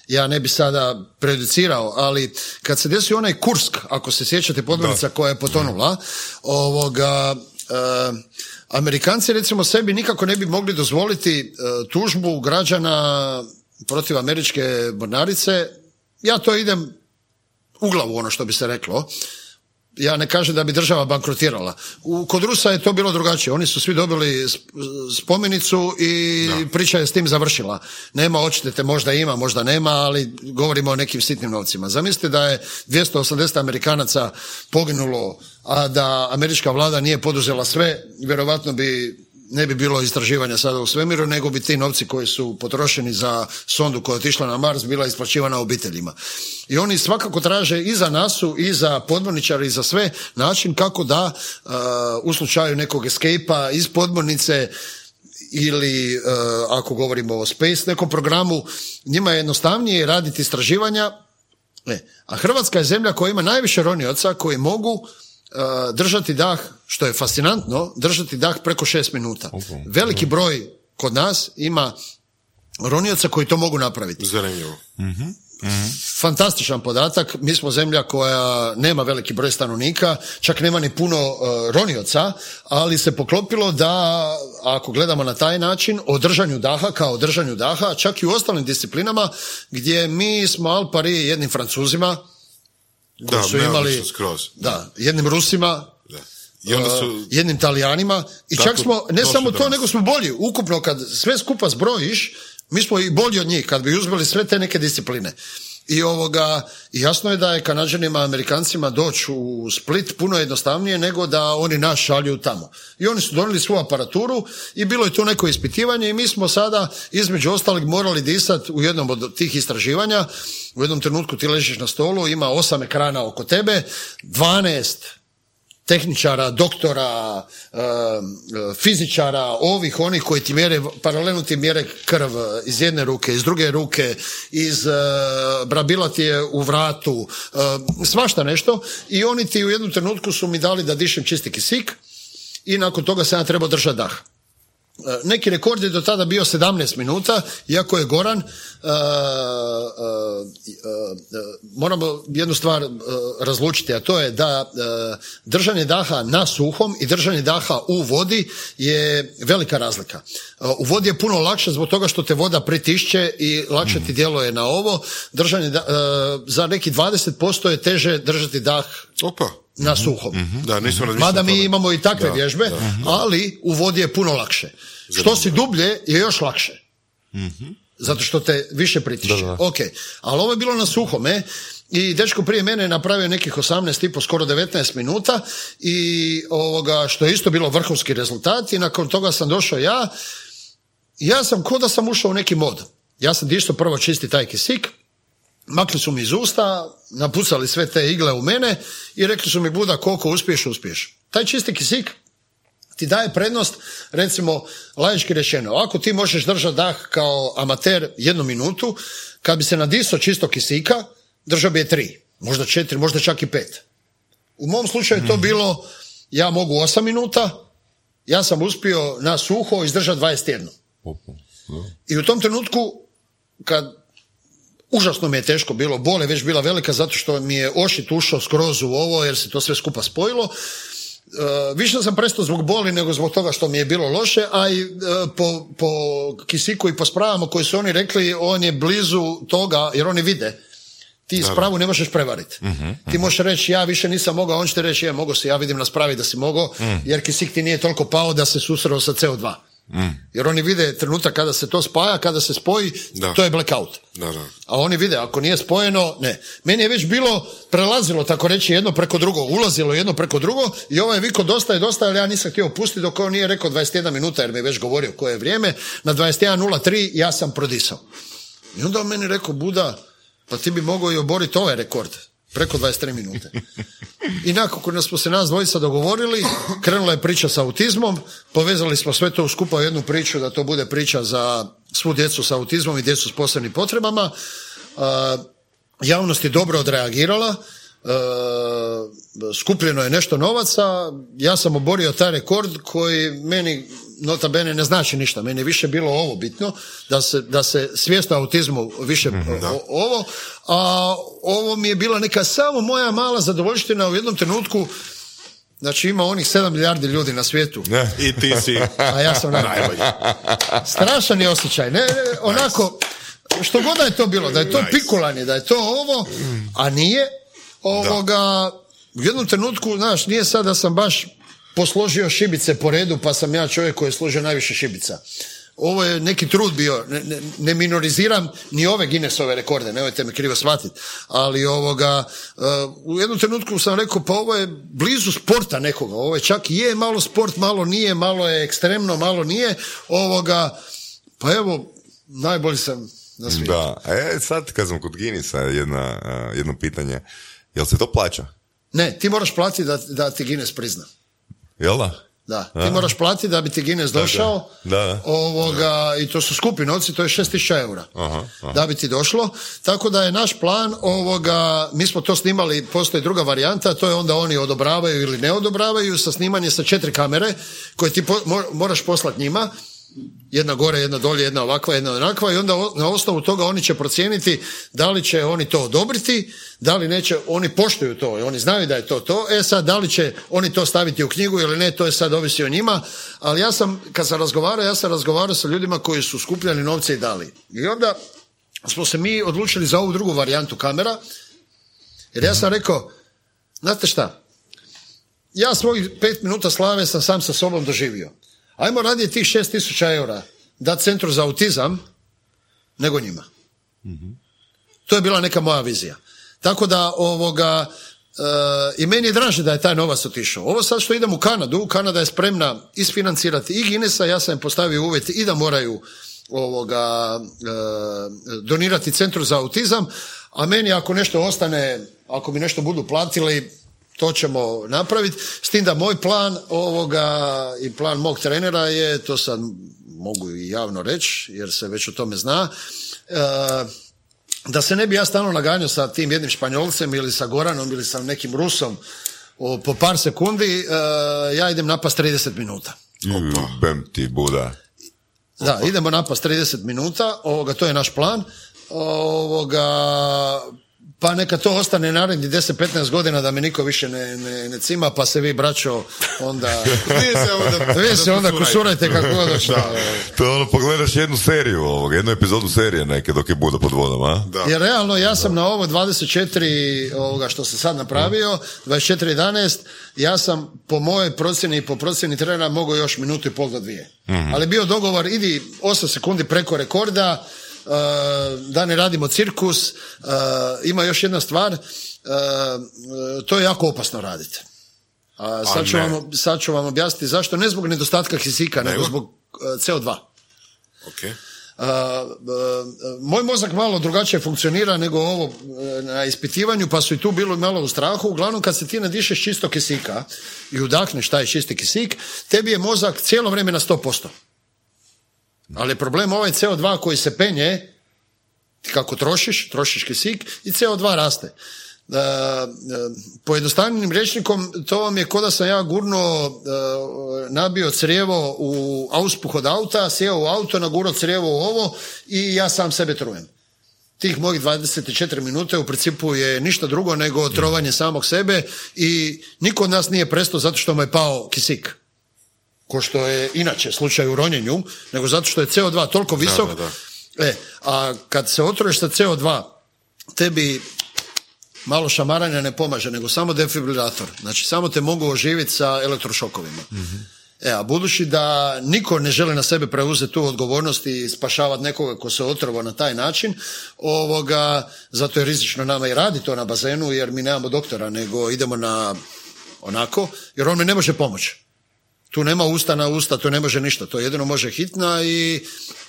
ja ne bi sada prejudicirao, ali kad se desio onaj Kursk, ako se sjećate podmornica koja je potonula, ovoga, uh, Amerikanci recimo sebi nikako ne bi mogli dozvoliti uh, tužbu građana protiv američke mornarice. Ja to idem u glavu ono što bi se reklo. Ja ne kažem da bi država bankrotirala. U, kod Rusa je to bilo drugačije. Oni su svi dobili sp- spomenicu i priča je s tim završila. Nema odštete, možda ima, možda nema, ali govorimo o nekim sitnim novcima. Zamislite da je 280 Amerikanaca poginulo, a da američka vlada nije poduzela sve, vjerovatno bi ne bi bilo istraživanja sada u svemiru, nego bi ti novci koji su potrošeni za sondu koja je otišla na Mars bila isplaćivana obiteljima. I oni svakako traže i za nasu, i za podmorničare, i za sve način kako da uh, u slučaju nekog escape iz podmornice ili uh, ako govorimo o space nekom programu, njima je jednostavnije raditi istraživanja E, a Hrvatska je zemlja koja ima najviše ronioca koji mogu držati dah, što je fascinantno, držati dah preko šest minuta. Veliki broj kod nas ima ronioca koji to mogu napraviti. Zanimljivo. Fantastičan podatak, mi smo zemlja koja nema veliki broj stanovnika, čak nema ni puno uh, ronioca, ali se poklopilo da, ako gledamo na taj način, o držanju daha kao o držanju daha, čak i u ostalim disciplinama, gdje mi smo al pari jednim Francuzima, Da, su imali skroz. da, jednim Rusima, Da. I onda su... uh, jednim Talijanima i čak smo, ne samo to, nego smo bolji. Ukupno kad sve skupa zbrojiš, mi smo i bolji od njih kad bi uzmeli sve te neke discipline. I ovoga, jasno je da je Kanađanima, Amerikancima doći u Split puno jednostavnije nego da oni nas šalju tamo. I oni su donijeli svu aparaturu i bilo je to neko ispitivanje i mi smo sada između ostalih morali disati u jednom od tih istraživanja. U jednom trenutku ti ležiš na stolu, ima osam ekrana oko tebe, 12 tehničara, doktora, e, e, fizičara, ovih, onih koji ti mjere, paralelno ti mjere krv iz jedne ruke, iz druge ruke, iz e, brabila ti je u vratu, svašta nešto i oni ti u jednom trenutku su mi dali da dišem čisti kisik i nakon toga sam ja trebao držati dah. E, Neki rekord je do tada bio 17 minuta, iako je Goran, e, e, e, moramo jednu stvar e, razlučiti, a to je da e, držanje daha na suhom i držanje daha u vodi je velika razlika. U vodi je puno lakše zbog toga što te voda pritišće i lakše ti djeluje na ovo. Držanje za neki 20% je teže držati dah Opa. Na suhom. Da, nisam razmišljao Mada mi imamo i takve Da, vježbe, ali u vodi je puno lakše. Što si dublje je još lakše. Zato što te više pritišće. Ok, ali ovo je bilo na suhome i dečko prije mene je napravio nekih 18 i po, skoro 19 minuta i ovoga, što je isto bilo vrhunski rezultat i nakon toga sam došao ja ja sam ko da sam ušao u neki mod. Ja sam dišto prvo čisti taj kisik, makli su mi iz usta, napucali sve te igle u mene i rekli su mi Buda koliko uspiješ, uspiješ. Taj čisti kisik ti daje prednost, recimo, laički rečeno, ako ti možeš držati dah kao amater jednu minutu, kad bi se nadisao čisto kisika, držao bi je tri, možda četiri, možda čak i pet. U mom slučaju je to bilo, ja mogu osam minuta, ja sam uspio na suho izdržati 21. I u tom trenutku, kad užasno mi je teško bilo, bol je već bila velika zato što mi je ošit ušao skroz u ovo jer se to sve skupa spojilo. E, više sam prestao zbog boli nego zbog toga što mi je bilo loše, a i e, po, po kisiku i po spravama koji su oni rekli, on je blizu toga, jer oni vide. Ti spravu ne možeš prevariti. Ti možeš reći, ja više nisam mogao, on će ti reći, ja mogu se, ja vidim na spravi da si mogao, jer kisik ti nije toliko pao da se susreo sa CO2. Jer oni vide trenutak kada se to spaja, kada se spoji, Da. to je blackout. Da, da. A oni vide, ako nije spojeno, ne. Meni je već bilo, prelazilo tako reći jedno preko drugo, ulazilo jedno preko drugo i ovaj viko dosta je dosta, ali ja nisam htio pustiti dok on nije rekao 21 minuta jer mi je već govorio koje je vrijeme. Na 21.03 ja sam prodisao. I onda on meni rekao, Buda, pa ti bi mogao i oboriti ovaj rekord. Preko 23 minute. I nakon smo se nas dvojica dogovorili, krenula je priča sa autizmom, povezali smo sve to skupa u jednu priču da to bude priča za svu djecu sa autizmom i djecu s posebnim potrebama. A, javnost je dobro odreagirala, e, skupljeno je nešto novaca, ja sam oborio taj rekord koji meni nota bene ne znači ništa, meni je više bilo ovo bitno, da se, da se svijest o autizmu više o- ovo, a ovo mi je bila neka samo moja mala zadovoljština u jednom trenutku Znači ima onih 7 milijardi ljudi na svijetu, Ne. I ti si... a ja sam najbolji. Strašan je osjećaj. Ne, ne, onako, što god da je to bilo, da je to Nice. pikulanje, da je to ovo, a nije, ovoga, u jednom trenutku, znaš, nije sad da sam baš posložio šibice po redu, pa sam ja čovjek koji je složio najviše šibica. Ovo je neki trud bio, ne, ne, ne minoriziram ni ove Guinnessove rekorde, nemojte me krivo shvatiti, ali ovoga, uh, u jednom trenutku sam rekao, pa ovo je blizu sporta nekoga, ovo je čak i je malo sport, malo nije, malo je ekstremno, malo nije, ovoga, pa evo, najbolji sam na svijetu. Da, e, sad kad sam kod Guinnessa, jedna, a, jedno pitanje. Jel se to plaća? Ne, ti moraš platiti da, da ti Guinness prizna. Jel da? Da, ti moraš platiti da bi ti Guinness došao. Da, da. Ovoga, I to su skupi novci, to je 6000 eura. Aha, aha. Da bi ti došlo. Tako da je naš plan, ovoga, mi smo to snimali, postoji druga varijanta, to je onda oni odobravaju ili ne odobravaju sa snimanje sa četiri kamere koje ti po- mo- moraš poslati njima. Jedna gore, jedna dolje, jedna ovakva, jedna onakva i onda na osnovu toga oni će procijeniti da li će oni to odobriti, da li neće, oni poštuju to oni znaju da je to to, e sad da li će oni to staviti u knjigu ili ne, to je sad ovisi o njima, ali ja sam, kad sam razgovarao, ja sam razgovarao sa ljudima koji su skupljali novce i dali. I onda smo se mi odlučili za ovu drugu varijantu kamera, Jer ja sam rekao, znate šta, ja svojih pet minuta slave sam sam sa sobom doživio. Ajmo radije tih šest tisuća eura da centru za autizam nego njima. To je bila neka moja vizija. Tako da ovoga e, i meni je draže da je taj novac otišao. Ovo sad što idem u Kanadu, Kanada je spremna isfinancirati i Guinnessa, ja sam im postavio uvjet i da moraju ovoga e, donirati centru za autizam, a meni ako nešto ostane, ako mi nešto budu platili, to ćemo napraviti. S tim da moj plan ovoga i plan mog trenera je, to sad mogu i javno reći, jer se već o tome zna, e, da se ne bi ja stalno naganjao sa tim jednim Španjolcem ili sa Goranom ili sa nekim Rusom o, po par sekundi, e, ja idem napast 30 minuta. Bem ti Buda. Da, idemo napast 30 minuta, ovoga, to je naš plan. Ovoga, pa neka to ostane narednih 10-15 godina da me niko više ne, ne, ne cima, pa se vi braćo onda... Vi se onda, vi se onda kusurajte kako god hoćete. To ono, pogledaš jednu seriju ovoga, jednu epizodu serije neke dok je Buda pod vodom, a? Da. Jer realno ja sam na ovo 24 ovoga što sam sad napravio, 24.11, ja sam po mojoj procjeni i po procjeni trenera mogao još minutu i pol do dvije. Ali bio dogovor, idi 8 sekundi preko rekorda, da ne radimo cirkus, uh, ima još jedna stvar, uh, to je jako opasno raditi. A sad, ću vam, sad ću vam objasniti zašto, ne zbog nedostatka kisika, nego, zbog uh, CO2. Ok. Uh, uh, moj mozak malo drugačije funkcionira nego ovo uh, na ispitivanju, pa su i tu bilo malo u strahu. Uglavnom, kad se ti nadišeš čisto kisika i udahneš taj čisti kisik, tebi je mozak cijelo vrijeme na 100%. Ali je problem ovaj CO2 koji se penje, kako trošiš, trošiš kisik i CO2 raste. Uh, pojednostavljenim rječnikom to vam je ko da sam ja gurno uh, nabio crijevo u auspuh od auta, sjeo u auto, nagurao crijevo u ovo i ja sam sebe trujem. Tih mojih 24 minute u principu je ništa drugo nego trovanje samog sebe i niko od nas nije prestao zato što mu je pao kisik. Ko što je inače slučaj u ronjenju, nego zato što je CO2 toliko visok. da, da. E, a kad se otruješ sa CO2, tebi malo šamaranja ne pomaže, nego samo defibrilator. Znači, samo te mogu oživjeti sa elektrošokovima. E, a budući da niko ne želi na sebe preuzeti tu odgovornost i spašavati nekoga ko se otrovao na taj način, ovoga, zato je rizično nama i radi to na bazenu, jer mi nemamo doktora, nego idemo na onako, jer on mi ne može pomoći. Tu nema usta na usta, tu ne može ništa, to jedino može hitna i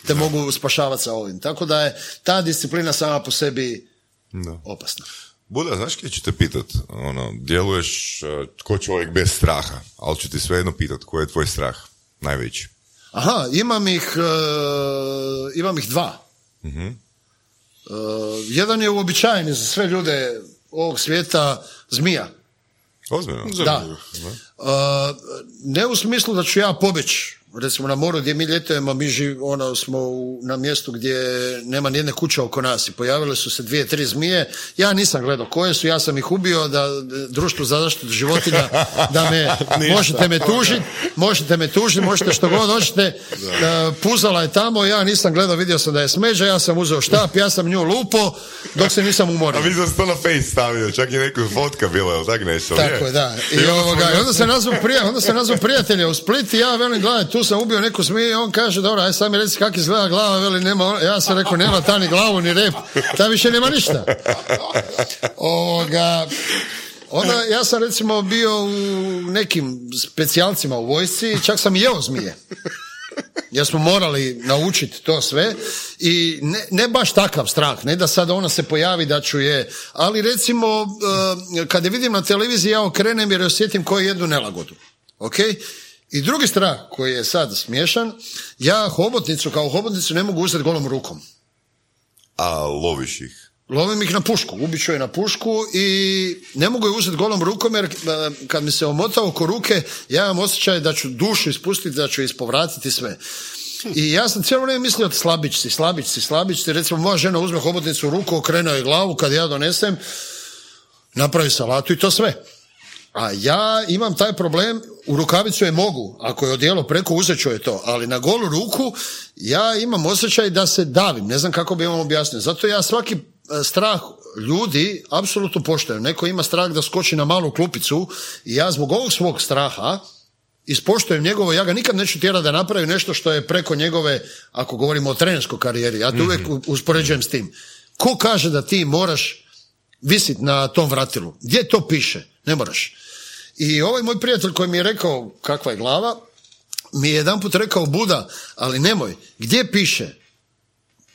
te mogu spašavati sa ovim. Tako da je ta disciplina sama po sebi Da. opasna. Buda, znaš kaj ću te pitat? Ono, djeluješ uh, ko čovjek bez straha, ali ću ti svejedno pitat koji je tvoj strah najveći. Aha, imam ih, e, imam ih dva. E, jedan je uobičajeni za sve ljude ovog svijeta zmija. Ozbiljno? Da. E, ne u smislu da ću ja pobjeći recimo na moru gdje mi ljetujemo, mi živ, ono, smo u, na mjestu gdje nema nijedne kuće oko nas i pojavile su se dvije, tri zmije. Ja nisam gledao koje su, ja sam ih ubio da društvo za zaštitu životinja da me, možete me tužiti, možete me tužiti, možete što god hoćete. E, puzala je tamo, ja nisam gledao, vidio sam da je smeđa, ja sam uzeo štap, ja sam nju lupo dok se nisam umorio. A da si to na face stavio, čak i neku fotka bila, jel tak nešto? Tako je, da. I, onda ovoga, i onda se nazvu prija, onda se nazvu prijatelja u Split i ja velim, gledaj, tu sam ubio neku smiju i on kaže, dobro, aj sad mi reci kak izgleda glava, veli, nema, ona- ja sam rekao, nema ta ni glavu, ni rep, ta više nema ništa. Ovoga, onda ja sam recimo bio u nekim specijalcima u vojsci, čak sam i jeo zmije. Jer smo morali naučiti to sve i ne, ne baš takav strah, ne da sad ona se pojavi da ću je, ali recimo eh, kad je vidim na televiziji ja okrenem jer osjetim koju jednu nelagodu. Ok? I drugi strah koji je sad smiješan, ja hobotnicu kao hobotnicu ne mogu uzeti golom rukom. A loviš ih. Lovim ih na pušku, ubiću je na pušku i ne mogu je uzeti golom rukom jer eh, kad mi se omota oko ruke, ja imam osjećaj da ću dušu ispustiti, da ću ispovratiti sve. I ja sam cijelo vrijeme mislio slabić si, slabić si, slabić si. Recimo moja žena uzme hobotnicu u ruku, okrene joj glavu, kad ja donesem, napravi salatu i to sve. A ja imam taj problem, u rukavicu je mogu, ako je odijelo preko uzet ću je to, ali na golu ruku ja imam osjećaj da se davim, ne znam kako bi vam objasnio. Zato ja svaki e, strah ljudi apsolutno poštujem. Neko ima strah da skoči na malu klupicu i ja zbog ovog svog straha ispoštujem njegovo, ja ga nikad neću tjerati da napravi nešto što je preko njegove, ako govorimo o trenerskoj karijeri, ja to uvijek uspoređujem s tim. Ko kaže da ti moraš visit na tom vratilu? Gdje to piše? Ne moraš. I ovaj moj prijatelj koji mi je rekao kakva je glava, mi je jedan put rekao Buda, ali nemoj, gdje piše?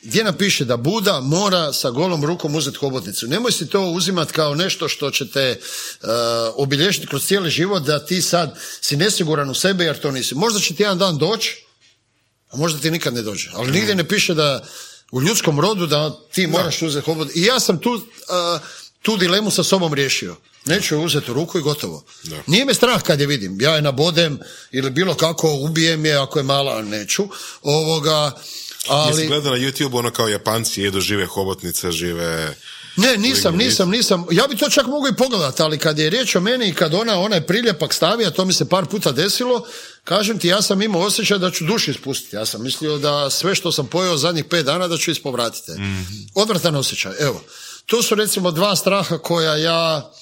Gdje napiše da Buda mora sa golom rukom uzeti hobotnicu? Nemoj si to uzimati kao nešto što će te uh, obilježiti kroz cijeli život da ti sad si nesiguran u sebe jer to nisi. Možda će ti jedan dan doći, a možda ti nikad ne dođe. Ali nigdje ne piše da u ljudskom rodu da ti moraš uzeti hobotnicu. I ja sam tu, uh, tu dilemu sa sobom riješio. Neću je uzeti u ruku i gotovo. Da. Nije me strah kad je vidim. Ja je nabodem ili bilo kako ubijem je ako je mala, neću. Ovoga, Ali... ali... gleda na YouTube ono kao Japanci jedu žive hobotnice, žive... Ne, nisam, nisam, nisam. Ja bi to čak mogao i pogledati, ali kad je riječ o meni i kad ona onaj priljepak stavi, a to mi se par puta desilo, kažem ti, ja sam imao osjećaj da ću duši ispustiti. Ja sam mislio da sve što sam pojeo zadnjih pet dana da ću ispovratiti. Odvratan osjećaj, evo. To su recimo dva straha koja ja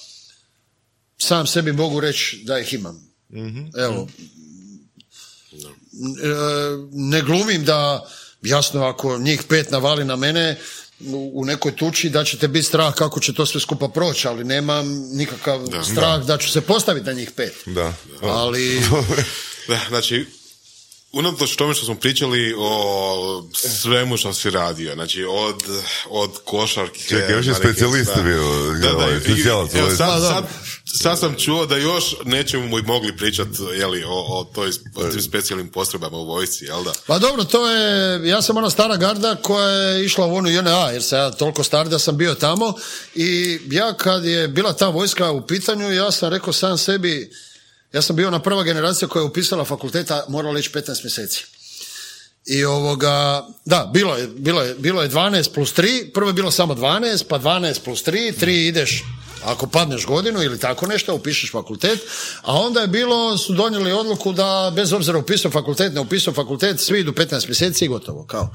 sam sebi mogu reći da ih imam. Evo. E, Ne glumim da, jasno, ako njih pet navali na mene, u nekoj tuči da ćete biti strah kako će to sve skupa proći, ali nemam nikakav strah da. ću se postaviti na njih pet. Da. Ali, Da, znači, unatoč tome što smo pričali o svemu što si radio, znači od, od košarke... Čekaj, još je na neki specijalist stvar- bio, Da, da, ovaj, i- evo, ovaj. sad, Da, da. sad, sad sam čuo da još nećemo i mogli pričati jeli, o, o, toj, o tim specijalnim postrojbama u vojsci, jel da? pa dobro, to je, ja sam ona stara garda koja je išla u onu JNA, jer sam ja toliko star da sam bio tamo i ja kad je bila ta vojska u pitanju, ja sam rekao sam sebi, ja sam bio ona prva generacija koja je upisala fakulteta, morala ići 15 mjeseci. I ovoga, da, bilo je, bilo je, bilo je 12 plus 3, prvo je bilo samo 12, pa 12 plus 3, 3 ideš ako padneš godinu ili tako nešto, upišeš fakultet, a onda je bilo, su donijeli odluku da bez obzira upisao fakultet, ne upisao fakultet, svi idu 15 mjeseci i gotovo, kao.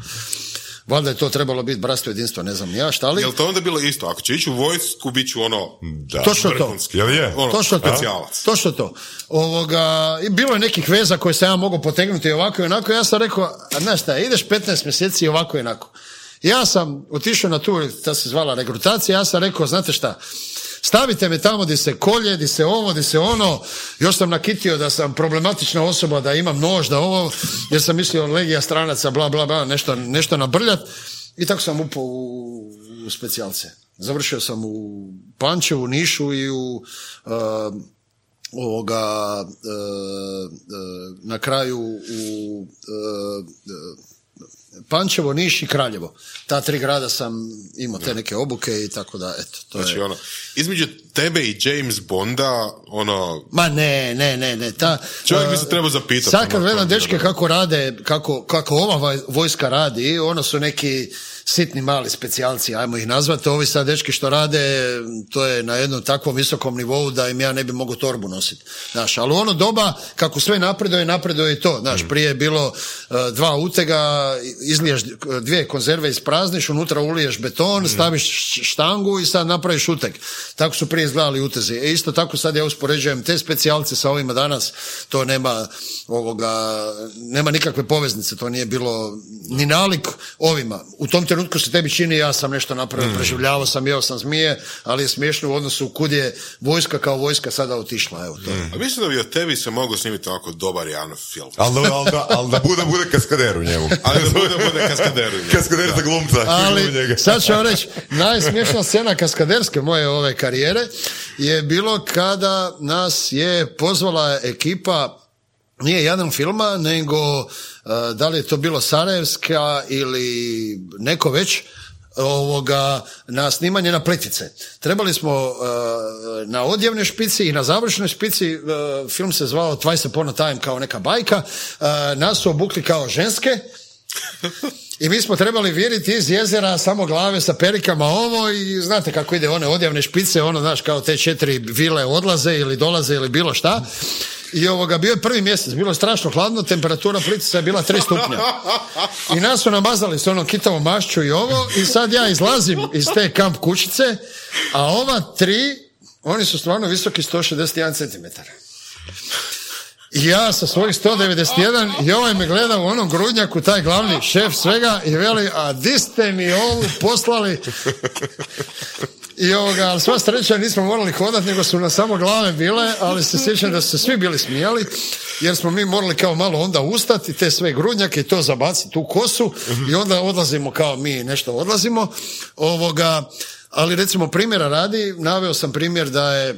Valjda je to trebalo biti bratstvo jedinstvo, ne znam ja šta li. Jel to onda bilo isto? Ako će ići u vojsku, bit ću ono... Da. Točno to. Jel je? Ono, Točno to. Točno to. Ovoga, i bilo je nekih veza koje sam ja mogao potegnuti ovako i onako. Ja sam rekao, a znaš šta, ideš 15 mjeseci i ovako i onako. Ja sam otišao na tu, ta se zvala regrutacija, ja sam rekao, znate šta, stavite me tamo gdje se kolje, gdje se ovo, gdje se ono, još sam nakitio da sam problematična osoba, da imam nož, da ovo, jer sam mislio legija stranaca, bla, bla, bla, nešto, nešto nabrljat i tako sam upao u, u specijalce. Završio sam u Pančevu, Nišu i u uh, ovoga uh, uh, na kraju u Pančevo, Niš i Kraljevo. Ta tri grada sam imao te neke obuke i tako da, eto, to Znači, je... ono, između tebe i James Bonda, ono, Ma ne, ne, ne, ne. Ta, Čovjek bi se trebao zapitati, Sad kad ono, gledam dečke kako rade, kako, kako ova vojska radi, ono su neki sitni mali specijalci, ajmo ih nazvati. Ovi sad dečki što rade, to je na jednom takvom visokom nivou da im ja ne bi mogao torbu nositi. Znaš, ali u ono doba, kako sve napreduje, napreduje i to. Znaš, prije je bilo uh, dva utega, izliješ dvije konzerve isprazniš, unutra uliješ beton, staviš š- štangu i sad napraviš uteg. Tako su prije izgledali utezi. E isto tako sad ja uspoređujem te specijalce sa ovima danas, to nema ovoga, nema nikakve poveznice, to nije bilo ni nalik ovima. U tom trenutku se tebi čini ja sam nešto napravio, preživljavao sam, jeo sam zmije, ali je smiješno u odnosu kud je vojska kao vojska sada otišla, evo to. je. a mislim da bi od tebi se moglo snimiti ovako dobar javno film. Ali da, al da, al da bude, bude kaskader u njemu. Ali da bude, bude kaskader u njemu. Kaskader za glumca. Ali, sad ću vam reći, najsmješnija scena kaskaderske moje ove karijere je bilo kada nas je pozvala ekipa nije jedan filma, nego uh, da li je to bilo Sarajevska ili neko već, ovoga, na snimanje na pletice. Trebali smo uh, na odjevnoj špici i na završnoj špici, uh, film se zvao Twice Upon a Time kao neka bajka, uh, nas su obukli kao ženske, i mi smo trebali vjeriti iz jezera samo glave sa perikama ovo i znate kako ide one odjavne špice, ono znaš kao te četiri vile odlaze ili dolaze ili bilo šta. I ovoga, bio je prvi mjesec, bilo je strašno hladno, temperatura pritisca je bila 3 stupnja. I nas su namazali s onom kitovom mašću i ovo, i sad ja izlazim iz te kamp kućice, a ova tri, oni su stvarno visoki 161 cm. I ja sa svojih 191 i ovaj me gleda u onom grudnjaku, taj glavni šef svega i veli, a di ste mi ovu poslali? I ovoga, sva sreća nismo morali hodati, nego su na samo glave bile, ali se sjećam da su se svi bili smijali, jer smo mi morali kao malo onda ustati, te sve grudnjake i to zabaciti u kosu i onda odlazimo kao mi nešto odlazimo. Ovoga, ali recimo primjera radi, naveo sam primjer da je e,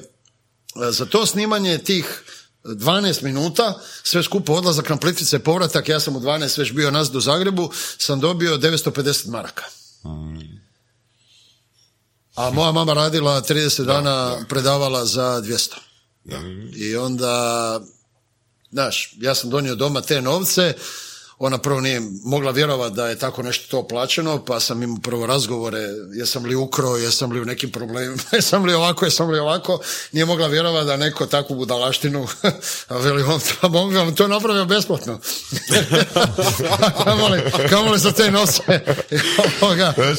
za to snimanje tih 12 minuta, sve skupo odlazak na Plitvice, povratak, ja sam u 12 već bio nazad u Zagrebu, sam dobio 950 maraka. A moja mama radila 30 dana, predavala za 200. I onda, znaš, ja sam donio doma te novce, ona prvo nije mogla vjerovati da je tako nešto to plaćeno, pa sam imao prvo razgovore, jesam li ukro, jesam li u nekim problemima, jesam li ovako, jesam li ovako, nije mogla vjerovati da neko takvu budalaštinu, a veli on, on vam to napravio besplatno. kamoli, kamoli za te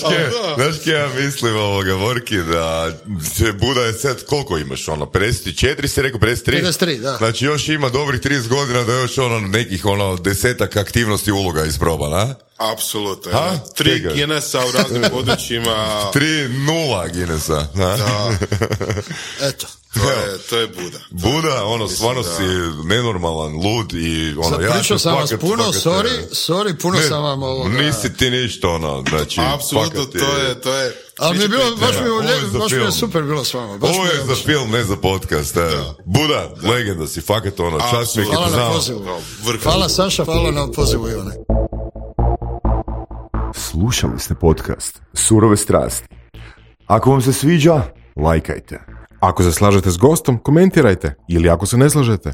kje, znaš kje ja mislim ovoga, Vorki, da se Buda je sad, koliko imaš, ono, 54 si rekao, 53? 53, da. Znači još ima dobrih 30 godina da još ono nekih ono desetak aktivnosti uloga isproba, na? Apsolutno. Ha? ja. Tri. Guinnessa u raznim područjima. 3-0 Guinnessa, na? Da, Eto. to je, to je Buda. Buda, ono, stvarno da- si nenormalan, lud i ono, ja ću sam vas puno, fakat, sorry, e, sorry, puno ne, sam vam ovoga... Nisi ti ništa, ono, znači... Apsolutno, to je, to je... Ali mi je bilo, baš mi, je, Ovo je za baš mi je film. super bilo s vama. Baš Ovo mi je za film, ne za podcast. e. Buda, legenda si, fakat ono, čast mi je Hvala na pozivu. Hvala Saša, hvala na pozivu Ivane. Slušali ste podcast Surove strasti. Ako vam se sviđa, lajkajte. Ako se slažete s gostom, komentirajte. Ili ako se ne slažete,